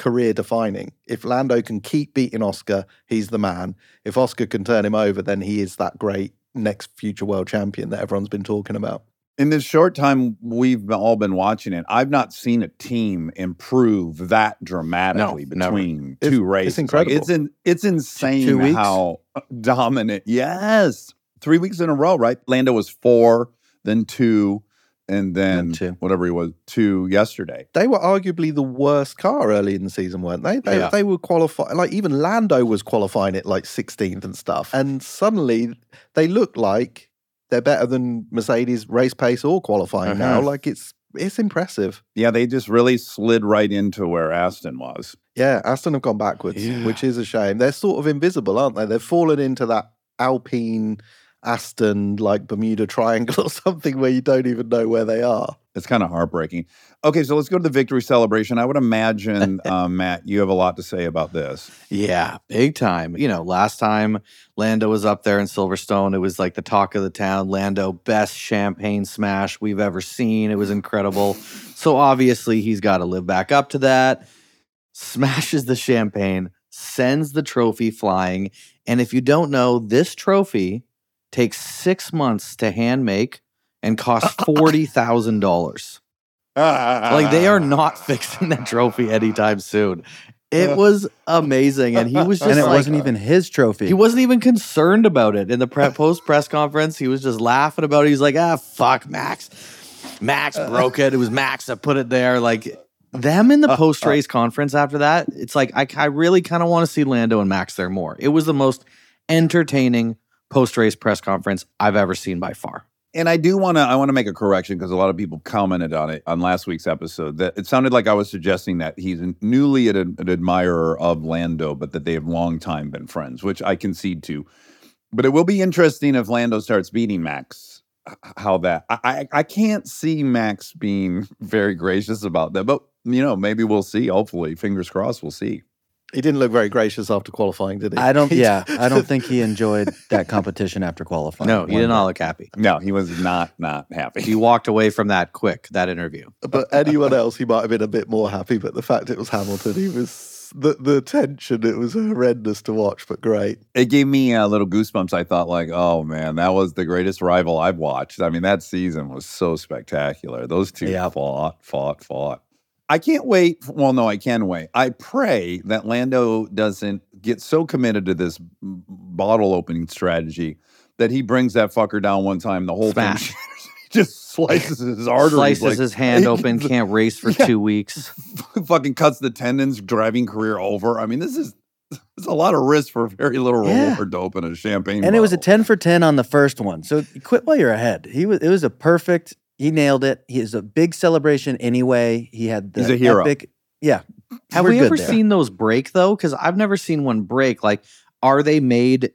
career defining. If Lando can keep beating Oscar, he's the man. If Oscar can turn him over, then he is that great next future world champion that everyone's been talking about. In this short time we've all been watching it, I've not seen a team improve that dramatically never. between It's- two races. it's incredible. Like, it's in, it's insane two weeks? how uh, dominant. Yes, three weeks in a row, right? Lando was four, then two, and then two. whatever he was two yesterday. They were arguably the worst car early in the season, weren't they? They, Yeah. they were qualifying, like even Lando was qualifying it like 16th and stuff. And suddenly they look like they're better than Mercedes race pace or qualifying now. Uh-huh. Like it's it's impressive. Yeah, they just really slid right into where Aston was. Yeah, Aston have gone backwards, Yeah. which is a shame. They're sort of invisible, aren't they? They've fallen into that Alpine Aston like Bermuda Triangle or something where you don't even know where they are. It's kind of heartbreaking. Okay, so let's go to the victory celebration. I would imagine, um, Matt, you have a lot to say about this. Yeah, big time. You know, last time Lando was up there in Silverstone, it was like the talk of the town. Lando, best champagne smash we've ever seen. It was incredible. so obviously, he's got to live back up to that. Smashes the champagne, sends the trophy flying. And if you don't know, this trophy takes six months to hand make and costs $40,000. Like they are not fixing that trophy anytime soon. It uh. was amazing, and he was just and it like, wasn't even his trophy. he wasn't even concerned about it in the pre- post press conference. He was just laughing about it. He's like, ah, fuck Max. Max uh. broke it. It was Max that put it there. Like them in the uh, post race conference after that, it's like I, I really kind of want to see Lando and Max there more. It was the most entertaining post race press conference I've ever seen by far. And I do want to I want to make a correction because a lot of people commented on it on last week's episode that it sounded like I was suggesting that he's newly an, an admirer of Lando, but that they have long time been friends, which I concede to. But it will be interesting if Lando starts beating Max. How that I I can't see Max being very gracious about that, but you know maybe we'll see. Hopefully, fingers crossed, we'll see. He didn't look very gracious after qualifying, did he? I don't. Yeah, I don't think he enjoyed that competition after qualifying. No, he did not bit. look happy. No, he was not not happy. He walked away from that quick, that interview. but anyone else, he might have been a bit more happy. But the fact it was Hamilton, he was the the tension. It was horrendous to watch, but great. it gave me a little goosebumps. I thought, like, oh man, that was the greatest rival I've watched. I mean, that season was so spectacular. Those two Yeah. fought, fought, fought. I can't wait. Well, no, I can wait. I pray that Lando doesn't get so committed to this bottle opening strategy that he brings that fucker down one time. The whole Smash. thing just slices his arteries, Slices like, his hand open, can't race for Yeah. two weeks. fucking cuts the tendons, driving career over. I mean, this is. It's a lot of risk for very little Yeah. reward to open a champagne. And it was a ten for ten on the first one. So quit while you're ahead. He was. It was a perfect. He nailed it. He is a big celebration anyway. He had the He's a hero. epic. Yeah. Have We're we ever there. seen those break though? Because I've never seen one break. Like, are they made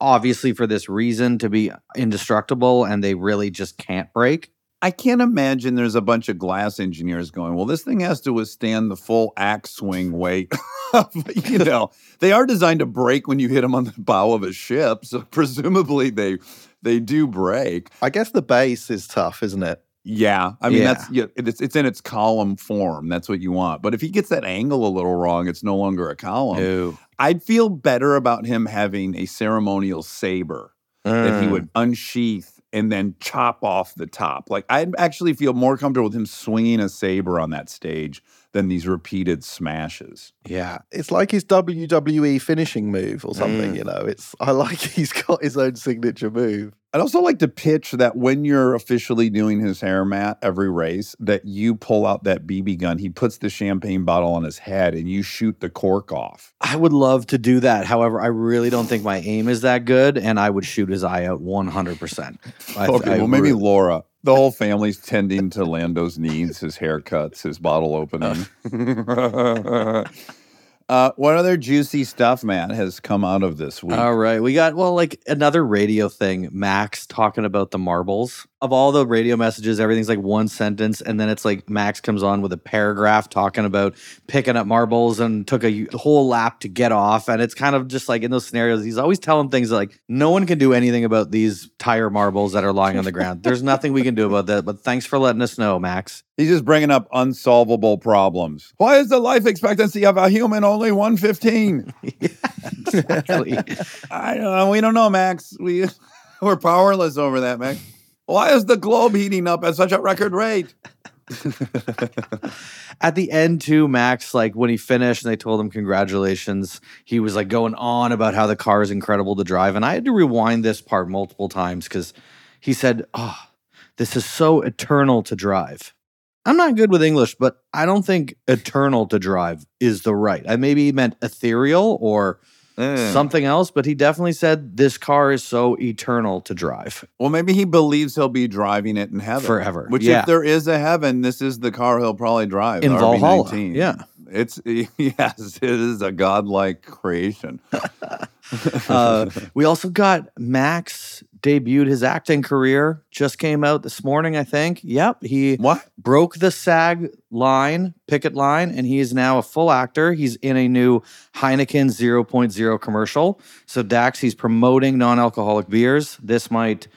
obviously for this reason to be indestructible and they really just can't break? I can't imagine there's a bunch of glass engineers going, well, this thing has to withstand the full axe swing weight. you know, they are designed to break when you hit them on the bow of a ship. So presumably they they do break. I guess the base is tough, isn't it? Yeah. I mean, Yeah. that's yeah, it's it's in its column form. That's what you want. But if he gets that angle a little wrong, it's no longer a column. No. I'd feel better about him having a ceremonial saber that he Mm. would unsheath and then chop off the top. Like I'd actually feel more comfortable with him swinging a saber on that stage than these repeated smashes. Yeah. It's like his WWE finishing move or something, Mm. you know. It's I like he's got his own signature move. I'd also like to pitch that when you're officially doing his hair, Matt, every race, that you pull out that BB gun. He puts the champagne bottle on his head and you shoot the cork off. I would love to do that. However, I really don't think my aim is that good, and I would shoot his eye out 100%. I- okay, I well, maybe re- Laura. The whole family's tending to Lando's needs, his haircuts, his bottle opening. uh, what other juicy stuff, Matt, has come out of this week? All right. We got, well, like another radio thing. Max talking about the marbles. Of all the radio messages, everything's like one sentence. And then it's like Max comes on with a paragraph talking about picking up marbles and took a whole lap to get off. And it's kind of just like in those scenarios, he's always telling things like, no one can do anything about these tire marbles that are lying on the ground. There's nothing we can do about that. But thanks for letting us know, Max. He's just bringing up unsolvable problems. Why is the life expectancy of a human only 115? Exactly. I don't know. We don't know, Max. We, we're powerless over that, Max. Why is the globe heating up at such a record rate? at the end too max like when he finished and they told him congratulations he was like going on about how the car is incredible to drive and i had to rewind this part multiple times because he said oh this is so eternal to drive i'm not good with english but i don't think eternal to drive is the right i maybe meant ethereal or something else but he definitely said this car is so eternal to drive Well, maybe he believes he'll be driving it in heaven Forever, Which, yeah. if there is a heaven, this is the car he'll probably drive. in valhalla RB19. yeah It's yes, it is a godlike creation. uh, we also got Max debuted his acting career. Just came out this morning, I think. Yep, he what? broke the SAG line, picket line, and he is now a full actor. He's in a new Heineken 0.0 commercial. So Dax, he's promoting non-alcoholic beers. This might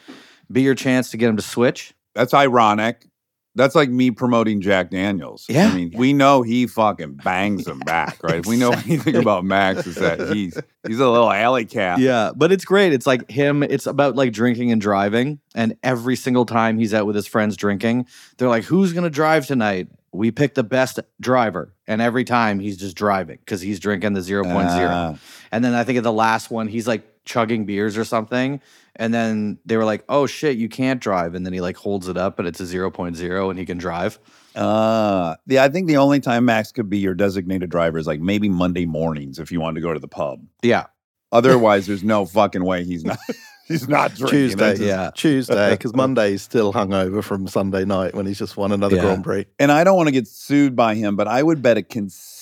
be your chance to get him to switch. That's ironic. That's like me promoting Jack Daniels. Yeah. I mean, we know he fucking bangs them back, right? If we know anything about Max is that he's he's a little alley cat. Yeah, but it's great. It's like him, it's about like drinking and driving. And every single time he's out with his friends drinking, they're like, who's going to drive tonight? We pick the best driver. And every time he's just driving because he's drinking the 0.0. Ah. And then I think at the last one, he's like chugging beers or something. And then they were like, oh shit, you can't drive. And then he like holds it up and it's a 0.0 and he can drive. Uh, yeah, I think the only time Max could be your designated driver is like maybe Monday mornings if you wanted to go to the pub. Yeah. Otherwise, there's no fucking way he's not he's not drinking. Tuesday, just- yeah. Tuesday, because Monday's still hungover from Sunday night when he's just won another Yeah. Grand Prix. And I don't want to get sued by him, but I would bet a considerable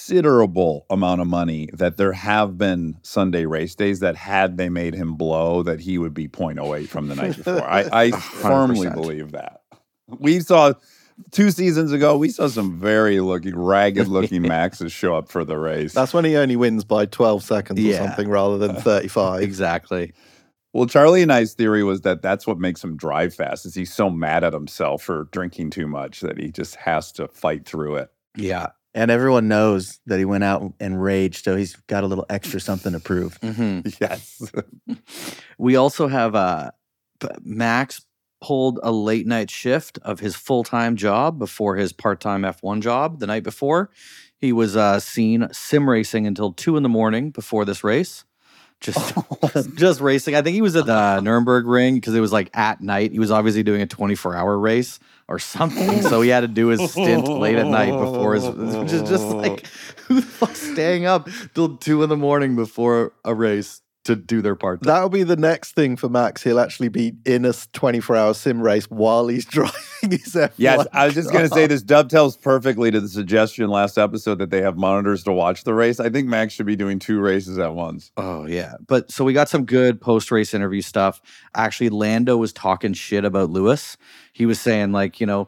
amount of money that there have been Sunday race days that had they made him blow, that he would be 0.08 from the night before. I, I firmly believe that. We saw two seasons ago, we saw some very looking, ragged looking Maxes show up for the race. That's when he only wins by 12 seconds Yeah. or something rather than 35. Exactly. Well, Charlie and I's theory was that that's what makes him drive fast. Is he's so mad at himself for drinking too much that he just has to fight through it. Yeah. And everyone knows that he went out and raged, so he's got a little extra something to prove. hmm Yes. We also have uh, Max pulled a late night shift of his full time job before his part time F1 job the night before. He was uh, seen sim racing until two in the morning before this race. Just, just racing. I think he was at the Nürburgring because it was like at night. He was obviously doing a 24 hour race or something. so he had to do his stint late at night before his, which is just like, who the fuck's staying up till two in the morning before a race? To do their part. there. That'll be the next thing for Max. He'll actually be in a 24 hour sim race while he's driving his F1. Yes, I was just going to say this dovetails perfectly to the suggestion last episode that they have monitors to watch the race. I think Max should be doing two races at once. Oh yeah, but so we got some good post race interview stuff. Actually, Lando was talking shit about Lewis. He was saying like, you know,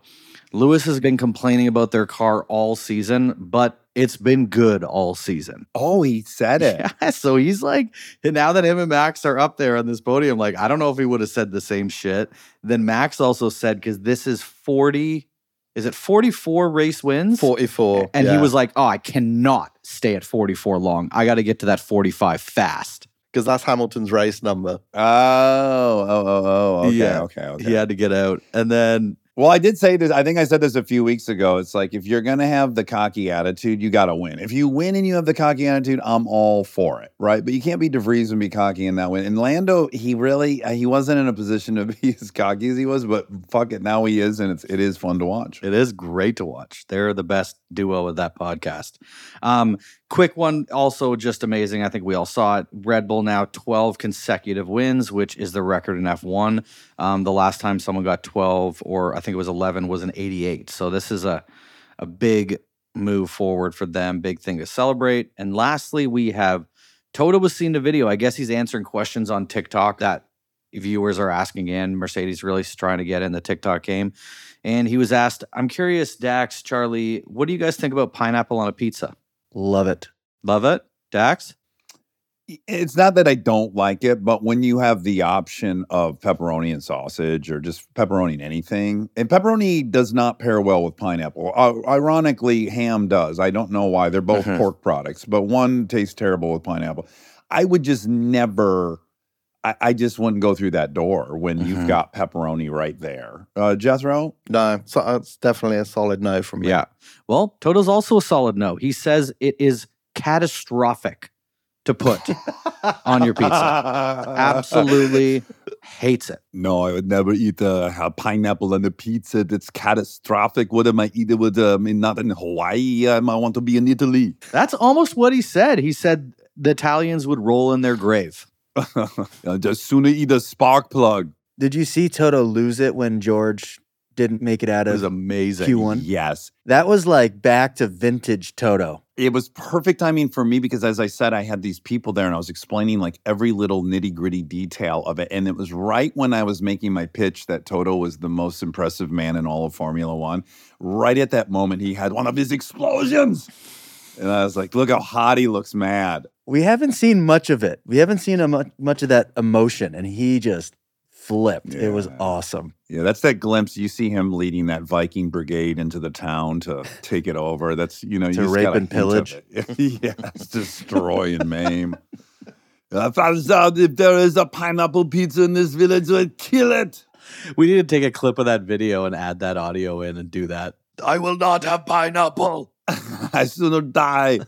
Lewis has been complaining about their car all season, but it's been good all season. Oh, he said it. Yeah, so he's like, now that him and Max are up there on this podium, like, I don't know if he would have said the same shit. Then Max also said, because this is 40, is it 44 race wins? 44. And he was like, oh, I cannot stay at 44 long. I got to get to that 45 fast. because that's Hamilton's race number. Oh, oh, oh, oh. Okay, Yeah. okay, okay. He had to get out. And then, Well, I did say this. I think I said this a few weeks ago. It's like if you're going to have the cocky attitude, you got to win. If you win and you have the cocky attitude, I'm all for it, right? But you can't be DeVries and be cocky and not win. And Lando, he really uh, he wasn't in a position to be as cocky as he was, but fuck it, now he is, and it's it is fun to watch. it is great to watch. They're the best duo of that podcast. Um, quick one, also just amazing. I think we all saw it. Red Bull now 12 consecutive wins, which is the record in F1. Um, the last time someone got 12, or I think it was 11, was an 88. So this is a, a big move forward for them, big thing to celebrate. And lastly, we have Toto was seeing the video. I guess he's answering questions on TikTok that viewers are asking in. Mercedes really is trying to get in the TikTok game. And he was asked, I'm curious, Dax, Charlie, what do you guys think about pineapple on a pizza? Love it. Love it? Dax? It's not that I don't like it, but when you have the option of pepperoni and sausage or just pepperoni and anything, and pepperoni does not pair well with pineapple. Uh, ironically, ham does. I don't know why. They're both Mhm. pork products, but one tastes terrible with pineapple. I would just never. I, I just wouldn't go through that door when you've got pepperoni right there. Uh, Jethro, No, so that's definitely a solid no from me. Yeah. Well, Toto's also a solid no. He says it is catastrophic to put on your pizza. Absolutely hates it. No, I would never eat a, a pineapple on a pizza. That's catastrophic. What am I eating with? Uh, I mean, not in Hawaii. Um, I want to be in Italy. That's almost what he said. He said the Italians would roll in their grave. Just sooner eat a spark plug. Did you see Toto lose it when George didn't make it out of It was amazing. Q1? Yes. That was like back to vintage Toto. It was perfect timing for me because, as I said, I had these people there and I was explaining like every little nitty gritty detail of it. And it was right when I was making my pitch that Toto was the most impressive man in all of Formula One. Right at that moment, he had one of his explosions. And I was like, look how hot he looks mad. We haven't seen much of it. We haven't seen a much, much of that emotion, and he just flipped. It was awesome. Yeah, that's that glimpse. You see him leading that Viking brigade into the town to take it over. That's you know, you To just rape and pillage. yes, destroy and maim. I found out if there is a pineapple pizza in this village, I'd kill it. We need to take a clip of that video and add that audio in and do that. I will not have pineapple. I sooner die.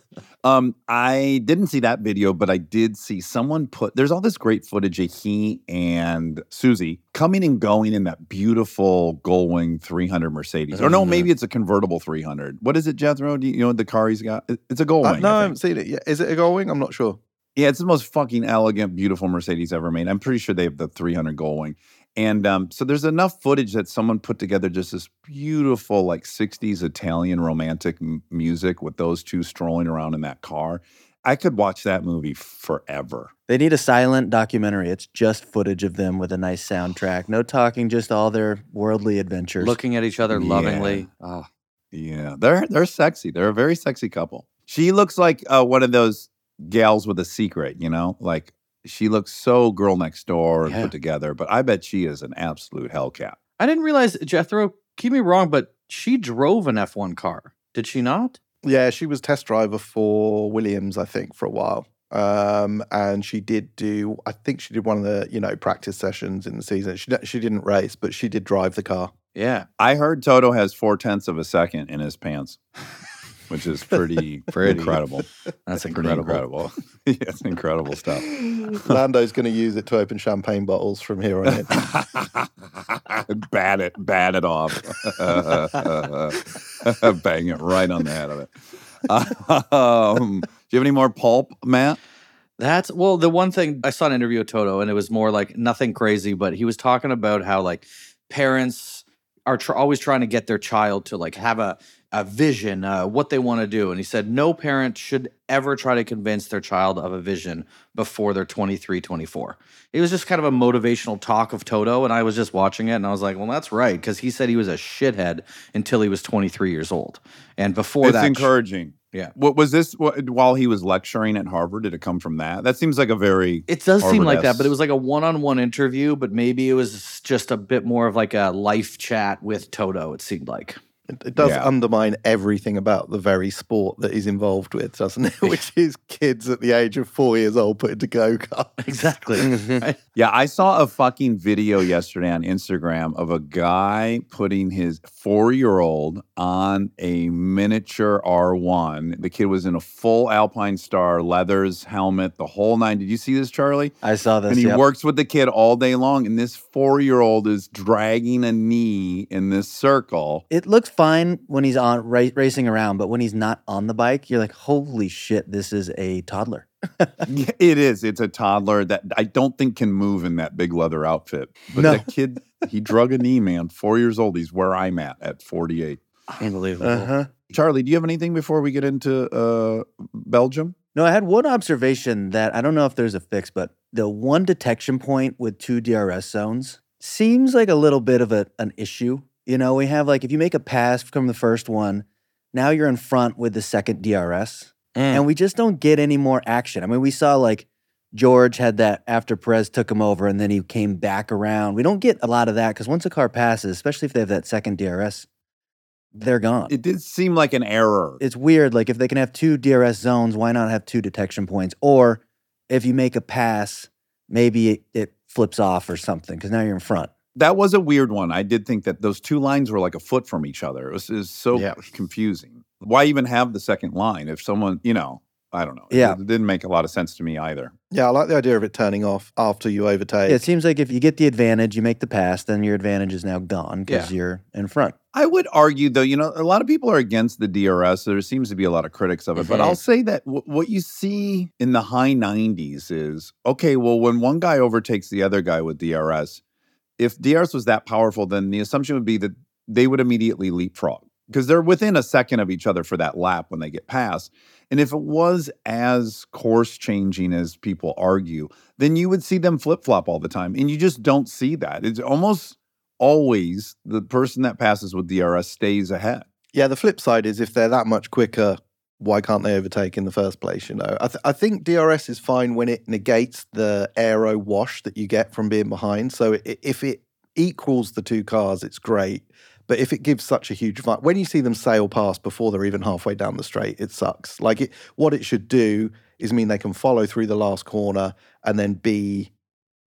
Um, I didn't see that video, but I did see someone put. There's all this great footage of he and Susie coming and going in that beautiful Gullwing 300 Mercedes, or no, Mhm. maybe it's a convertible 300. What is it, Jethro? Do you, you know the car he's got? It's a Gullwing. Uh, no, I I haven't seen it yet. Is it a going? I'm not sure. Yeah, it's the most fucking elegant, beautiful Mercedes ever made. I'm pretty sure they have the 300 Gullwing. And um, so there's enough footage that someone put together just this beautiful, like 60s Italian romantic m- music with those two strolling around in that car. I could watch that movie forever. They need a silent documentary. It's just footage of them with a nice soundtrack. No talking, just all their worldly adventures. Looking at each other Yeah. lovingly. Oh, Yeah, they're they're sexy. They're a very sexy couple. She looks like uh, one of those gals with a secret, you know, like she looks so girl next door and Yeah. put together. But I bet she is an absolute hellcat. I didn't realize, Jethro, keep me wrong, but she drove an F1 car. Did she not? Yeah, she was test driver for Williams, I think, for a while. Um, and she did do, I think she did one of the, you know, practice sessions in the season. She, she didn't race, but she did drive the car. Yeah. I heard Toto has four tenths of a second in his pants, which is pretty, Pretty. incredible. That's incredible. incredible. yeah, it's incredible stuff. Lando's going to use it to open champagne bottles from here on in. bat it, bat it off. Bang it right on the head of it. Um, do you have any more pulp, Matt? That's well, the one thing I saw an interview with Toto, and it was more like nothing crazy, but he was talking about how like parents are tr- always trying to get their child to like have a a vision, uh, what they want to do, and he said no parent should ever try to convince their child of a vision before they're 23, 24. It was just kind of a motivational talk of Toto, and I was just watching it, and I was like, well, that's right, because he said he was a shithead until he was 23 years old, and before it's that, encouraging. Yeah. What was this what, while he was lecturing at Harvard? Did it come from that? That seems like a very It does seem like that, but it was like a one-on-one interview, but maybe it was just a bit more of like a life chat with Toto. It seemed like It, it does Yeah. undermine everything about the very sport that he's involved with, doesn't it? Which is kids at the age of four years old put into go karts. exactly. Yeah, I saw a fucking video yesterday on Instagram of a guy putting his four year old on a miniature R1. The kid was in a full Alpine Star, leathers, helmet, the whole nine. Did you see this, Charlie? I saw this. and he yep. works with the kid all day long, and this four year old is dragging a knee in this circle. It looks fine when he's on ra- racing around, but when he's not on the bike, you're like, holy shit, this is a toddler. Yeah, it is. It's a toddler that I don't think can move in that big leather outfit. But No. that kid, he drug a knee, man. Four years old. He's where I'm at at 48. Unbelievable. Uh-huh. Charlie, do you have anything before we get into uh, Belgium? No, I had one observation that I don't know if there's a fix, but the one detection point with two DRS zones seems like a little bit of a, an issue. You know, we have like if you make a pass from the first one, now you're in front with the second DRS, Mm. and we just don't get any more action. I mean, we saw like George had that after Perez took him over and then he came back around. We don't get a lot of that because once a car passes, especially if they have that second DRS, they're gone. It did seem like an error. it's weird. Like if they can have two DRS zones, why not have two detection points? Or if you make a pass, maybe it, it flips off or something because now you're in front. That was a weird one. I did think that those two lines were like a foot from each other. It was, it was so Yeah. confusing. Why even have the second line if someone, you know, I don't know. Yeah. It, didn't make a lot of sense to me either. Yeah, I like the idea of it turning off after you overtake. Yeah, it seems like if you get the advantage, you make the pass, then your advantage is now gone because you're in front. I would argue, though, you know, a lot of people are against the DRS. There seems to be a lot of critics of it. But Mhm. I'll say that w- what you see in the high 90s is okay, well, when one guy overtakes the other guy with DRS, if DRS was that powerful, then the assumption would be that they would immediately leapfrog because they're within a second of each other for that lap when they get past. And if it was as course changing as people argue, then you would see them flip flop all the time. And you just don't see that. It's almost always the person that passes with DRS stays ahead. Yeah, the flip side is if they're that much quicker, why can't they overtake in the first place? You know, I, th- I think DRS is fine when it negates the aero wash that you get from being behind. So i if it equals the two cars, it's great. But if it gives such a huge fight, when you see them sail past before they're even halfway down the straight, it sucks. Like it, what it should do is mean they can follow through the last corner and then be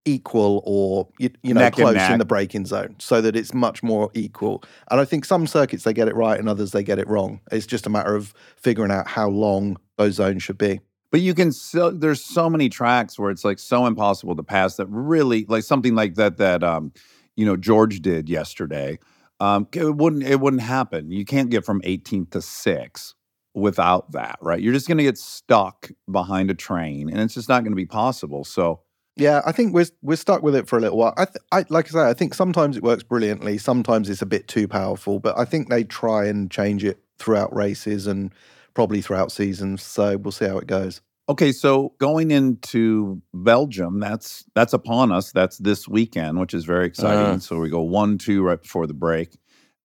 equal or you, you know Neck close in the braking zone so that it's much more equal and i think some circuits they get it right and others they get it wrong it's just a matter of figuring out how long those zones should be But you can so there's so many tracks where it's like so impossible to pass that really like something like that that um you know George did yesterday. Um it wouldn't it wouldn't happen. You can't get from 18th to 6 without that, right? You're just going to get stuck behind a train and it's just not going to be possible. So yeah i think we're we're stuck with it for a little while i, th- I like i say i think sometimes it works brilliantly sometimes it's a bit too powerful but i think they try and change it throughout races and probably throughout seasons so we'll see how it goes Okay, so going into Belgium, that's that's upon us. That's this weekend, which is very exciting. Uh. so we go one, two right before the break.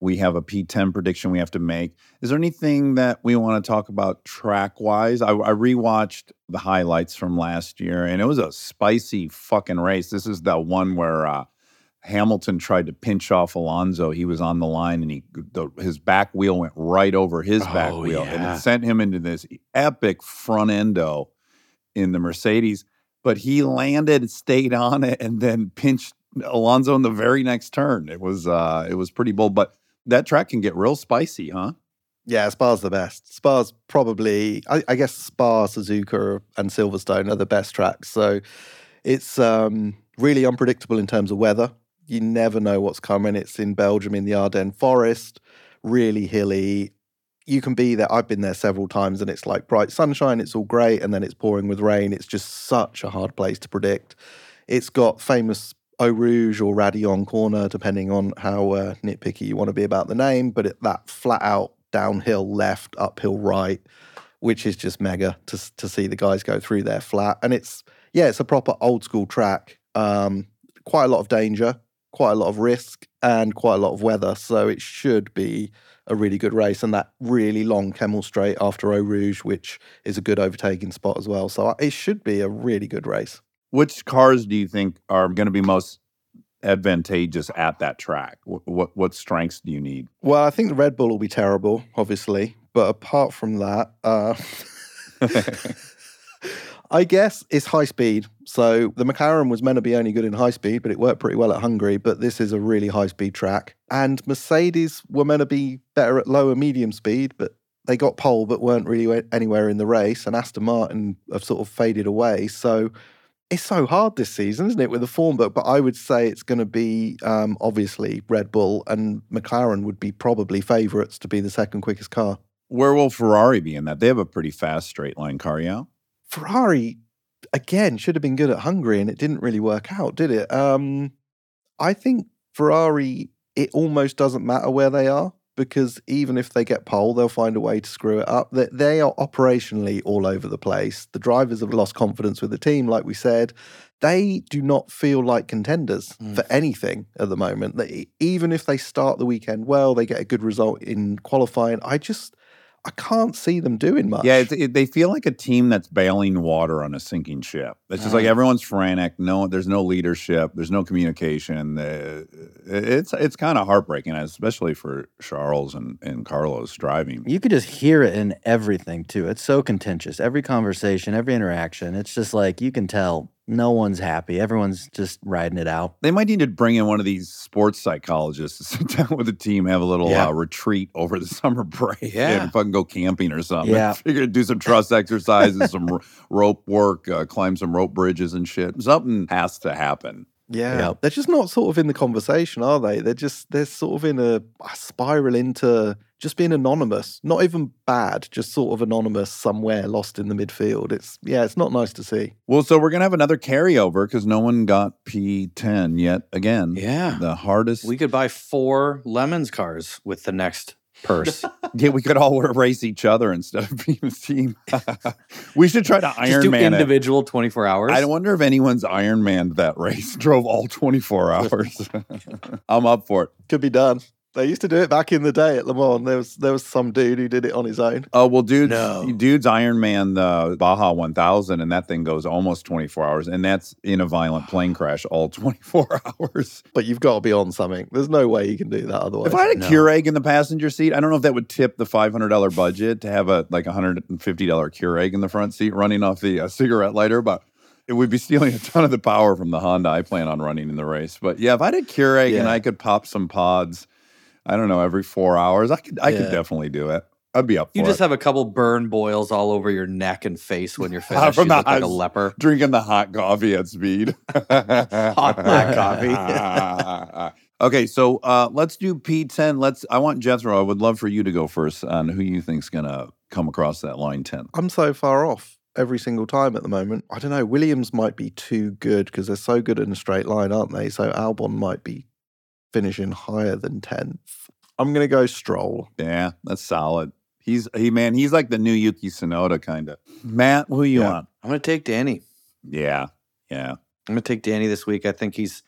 We have a P10 prediction we have to make. Is there anything that we want to talk about track wise? I, I rewatched the highlights from last year, and it was a spicy fucking race. This is the one where uh, Hamilton tried to pinch off Alonso. He was on the line, and he the, his back wheel went right over his back Oh, wheel, and it sent him into this epic front endo in the Mercedes. But he landed, stayed on it, and then pinched Alonso in the very next turn. It was uh, it was pretty bold, but that track can get real spicy, huh? Yeah, Spa's the best. Spa's probably, I, I guess, Spa, Suzuka, and Silverstone are the best tracks. So it's um, really unpredictable in terms of weather. You never know what's coming. It's in Belgium in the Ardennes forest, really hilly. you can be there. I've been there several times and it's like bright sunshine, it's all great, and then it's pouring with rain. It's just such a hard place to predict. It's got famous Eau Rouge or Raidillon Corner, depending on how uh, nitpicky you want to be about the name, but it, that flat out downhill left, uphill right, which is just mega to, to see the guys go through there flat. And it's, yeah, it's a proper old school track. Um, quite a lot of danger, quite a lot of risk, and quite a lot of weather. So it should be a really good race. And that really long Kemmel Straight after Eau Rouge, which is a good overtaking spot as well. So it should be a really good race. Which cars do you think are going to be most advantageous at that track? What, what what strengths do you need? Well, I think the Red Bull will be terrible, obviously. But apart from that, uh, I guess it's high speed. So the McLaren was meant to be only good in high speed, but it worked pretty well at Hungary. But this is a really high speed track. And Mercedes were meant to be better at lower medium speed, but they got pole, but weren't really anywhere in the race. And Aston Martin have sort of faded away. So it's so hard this season, isn't it, with the form book? But I would say it's going to be um, obviously Red Bull and McLaren would be probably favourites to be the second quickest car. Where will Ferrari be in that? They have a pretty fast straight line car, yeah. Ferrari, again, should have been good at Hungary and it didn't really work out, did it? Um, I think Ferrari, it almost doesn't matter where they are because even if they get pole, they'll find a way to screw it up. They, they are operationally all over the place. The drivers have lost confidence with the team, like we said. They do not feel like contenders Mm. for anything at the moment. They, even if they start the weekend well, they get a good result in qualifying. I just, I can't see them doing much. Yeah, it's, it, they feel like a team that's bailing water on a sinking ship. It's just like Ah. everyone's frantic. No, there's no leadership. There's no communication. Uh, it's it's kind of heartbreaking, especially for Charles and, and Carlos driving. You could just hear it in everything too. It's so contentious. Every conversation, every interaction. It's just like you can tell no one's happy. Everyone's just riding it out. They might need to bring in one of these sports psychologists to sit down with the team, have a little Yeah. uh, retreat over the summer break, Yeah. and fucking go camping or something. Yeah. figure do some trust exercises, some ro- rope work, uh, climb some rope bridges and shit. Something has to happen. Yeah, Yep. they're just not sort of in the conversation, are they? They're just they're sort of in a, a spiral into just being anonymous, not even bad, just sort of anonymous somewhere, lost in the midfield. It's yeah, it's not nice to see. Well, so we're gonna have another carryover because no one got P10 yet. Again, Yeah. the hardest. We could buy four lemons cars with the next purse. yeah, we could all race each other instead of being a team. we should try to Just Iron do Man individual 24 hours. I wonder if anyone's Iron Man that race, drove all 24 hours. I'm up for it. Could be done. They used to do it back in the day at Le Mans. There was there was some dude who did it on his own. Oh well, dude's No. dude's Iron Man the Baja 1000, and that thing goes almost 24 hours, and that's in a violent plane crash all 24 hours. But you've got to be on something. There's no way you can do that otherwise. If I had a No. Keurig in the passenger seat, I don't know if that would tip the $500 budget to have a like $150 Keurig in the front seat running off the uh, cigarette lighter, but it would be stealing a ton of the power from the Honda I plan on running in the race. But yeah, if I had a Keurig and I could pop some pods, I don't know, every four hours, I could I could definitely do it. I'd be up for you just it. have a couple burn boils all over your neck and face when you're finished. from you the look like a leper. Drinking the hot coffee at speed. Hot black coffee. okay, so uh, let's do P10. Let's. I want Jethro. I would love for you to go first on who you think's gonna come across that line 10. I'm so far off every single time at the moment. I don't know. Williams might be too good because they're so good in a straight line, aren't they? So Albon might be finishing higher than 10th. I'm going to go Stroll. Yeah, that's solid. He's he man. He's like the new Yuki Tsunoda kind of. Matt, who you Yeah. want? I'm going to take Danny. Yeah, yeah. I'm going to take Danny this week. I think he's,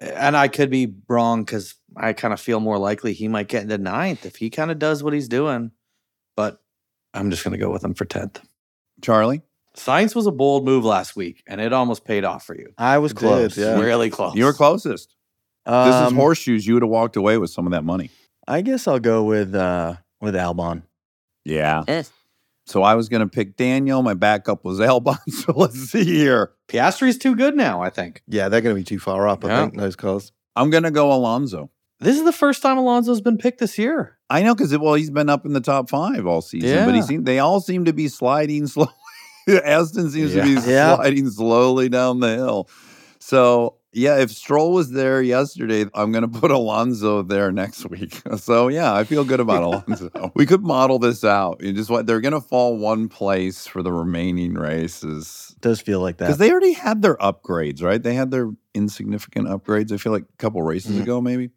and I could be wrong because I kind of feel more likely he might get into ninth if he kind of does what he's doing. But I'm just going to go with him for 10th. Charlie, Sainz was a bold move last week, and it almost paid off for you. I was It did, close. yeah. Really close. you were closest. This is Um, horseshoes. You would have walked away with some of that money. I guess I'll go with uh with Albon. Yeah. Eh. So I was gonna pick Daniel. My backup was Albon. So let's see here. Piastri's too good now, I think. Yeah, they're going to be too far up, I think, those cars. I'm gonna go Alonso. This is the first time Alonso's been picked this year. I know because well, he's been up in the top five all season, but he Yeah. seem they all seem to be sliding slowly. Aston seems to be Yeah. sliding slowly down the hill. So Yeah, if Stroll was there yesterday, I'm going to put Alonso there next week. So yeah, I feel good about Alonso. we could model this out. You just what they're going to fall one place for the remaining races Does feel like that because they already had their upgrades, right? They had their insignificant upgrades. I feel like a couple races Mhm. ago, maybe.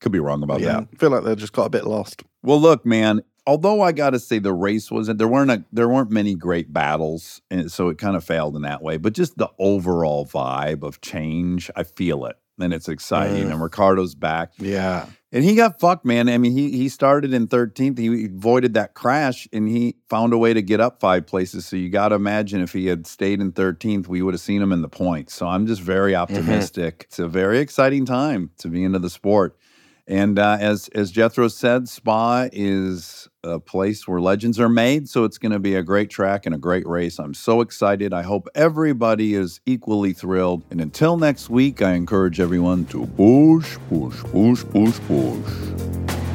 Could be wrong about yeah, that. I feel like they just got a bit lost. Well, look, man. Although I got to say the race wasn't there weren't a, there weren't many great battles, and so it kind of failed in that way. But just the overall vibe of change, I feel it, and it's exciting. Mm. And Ricciardo's back, Yeah. and he got fucked, man. I mean, he he started in 13th. He avoided that crash, and he found a way to get up five places. So you got to imagine if he had stayed in 13th, we would have seen him in the points. So I'm just very optimistic. It's a very exciting time to be into the sport. And uh, as as Jethro said, Spa is a place where legends are made. So it's going to be a great track and a great race. I'm so excited. I hope everybody is equally thrilled. And until next week, I encourage everyone to push, push, push, push, push.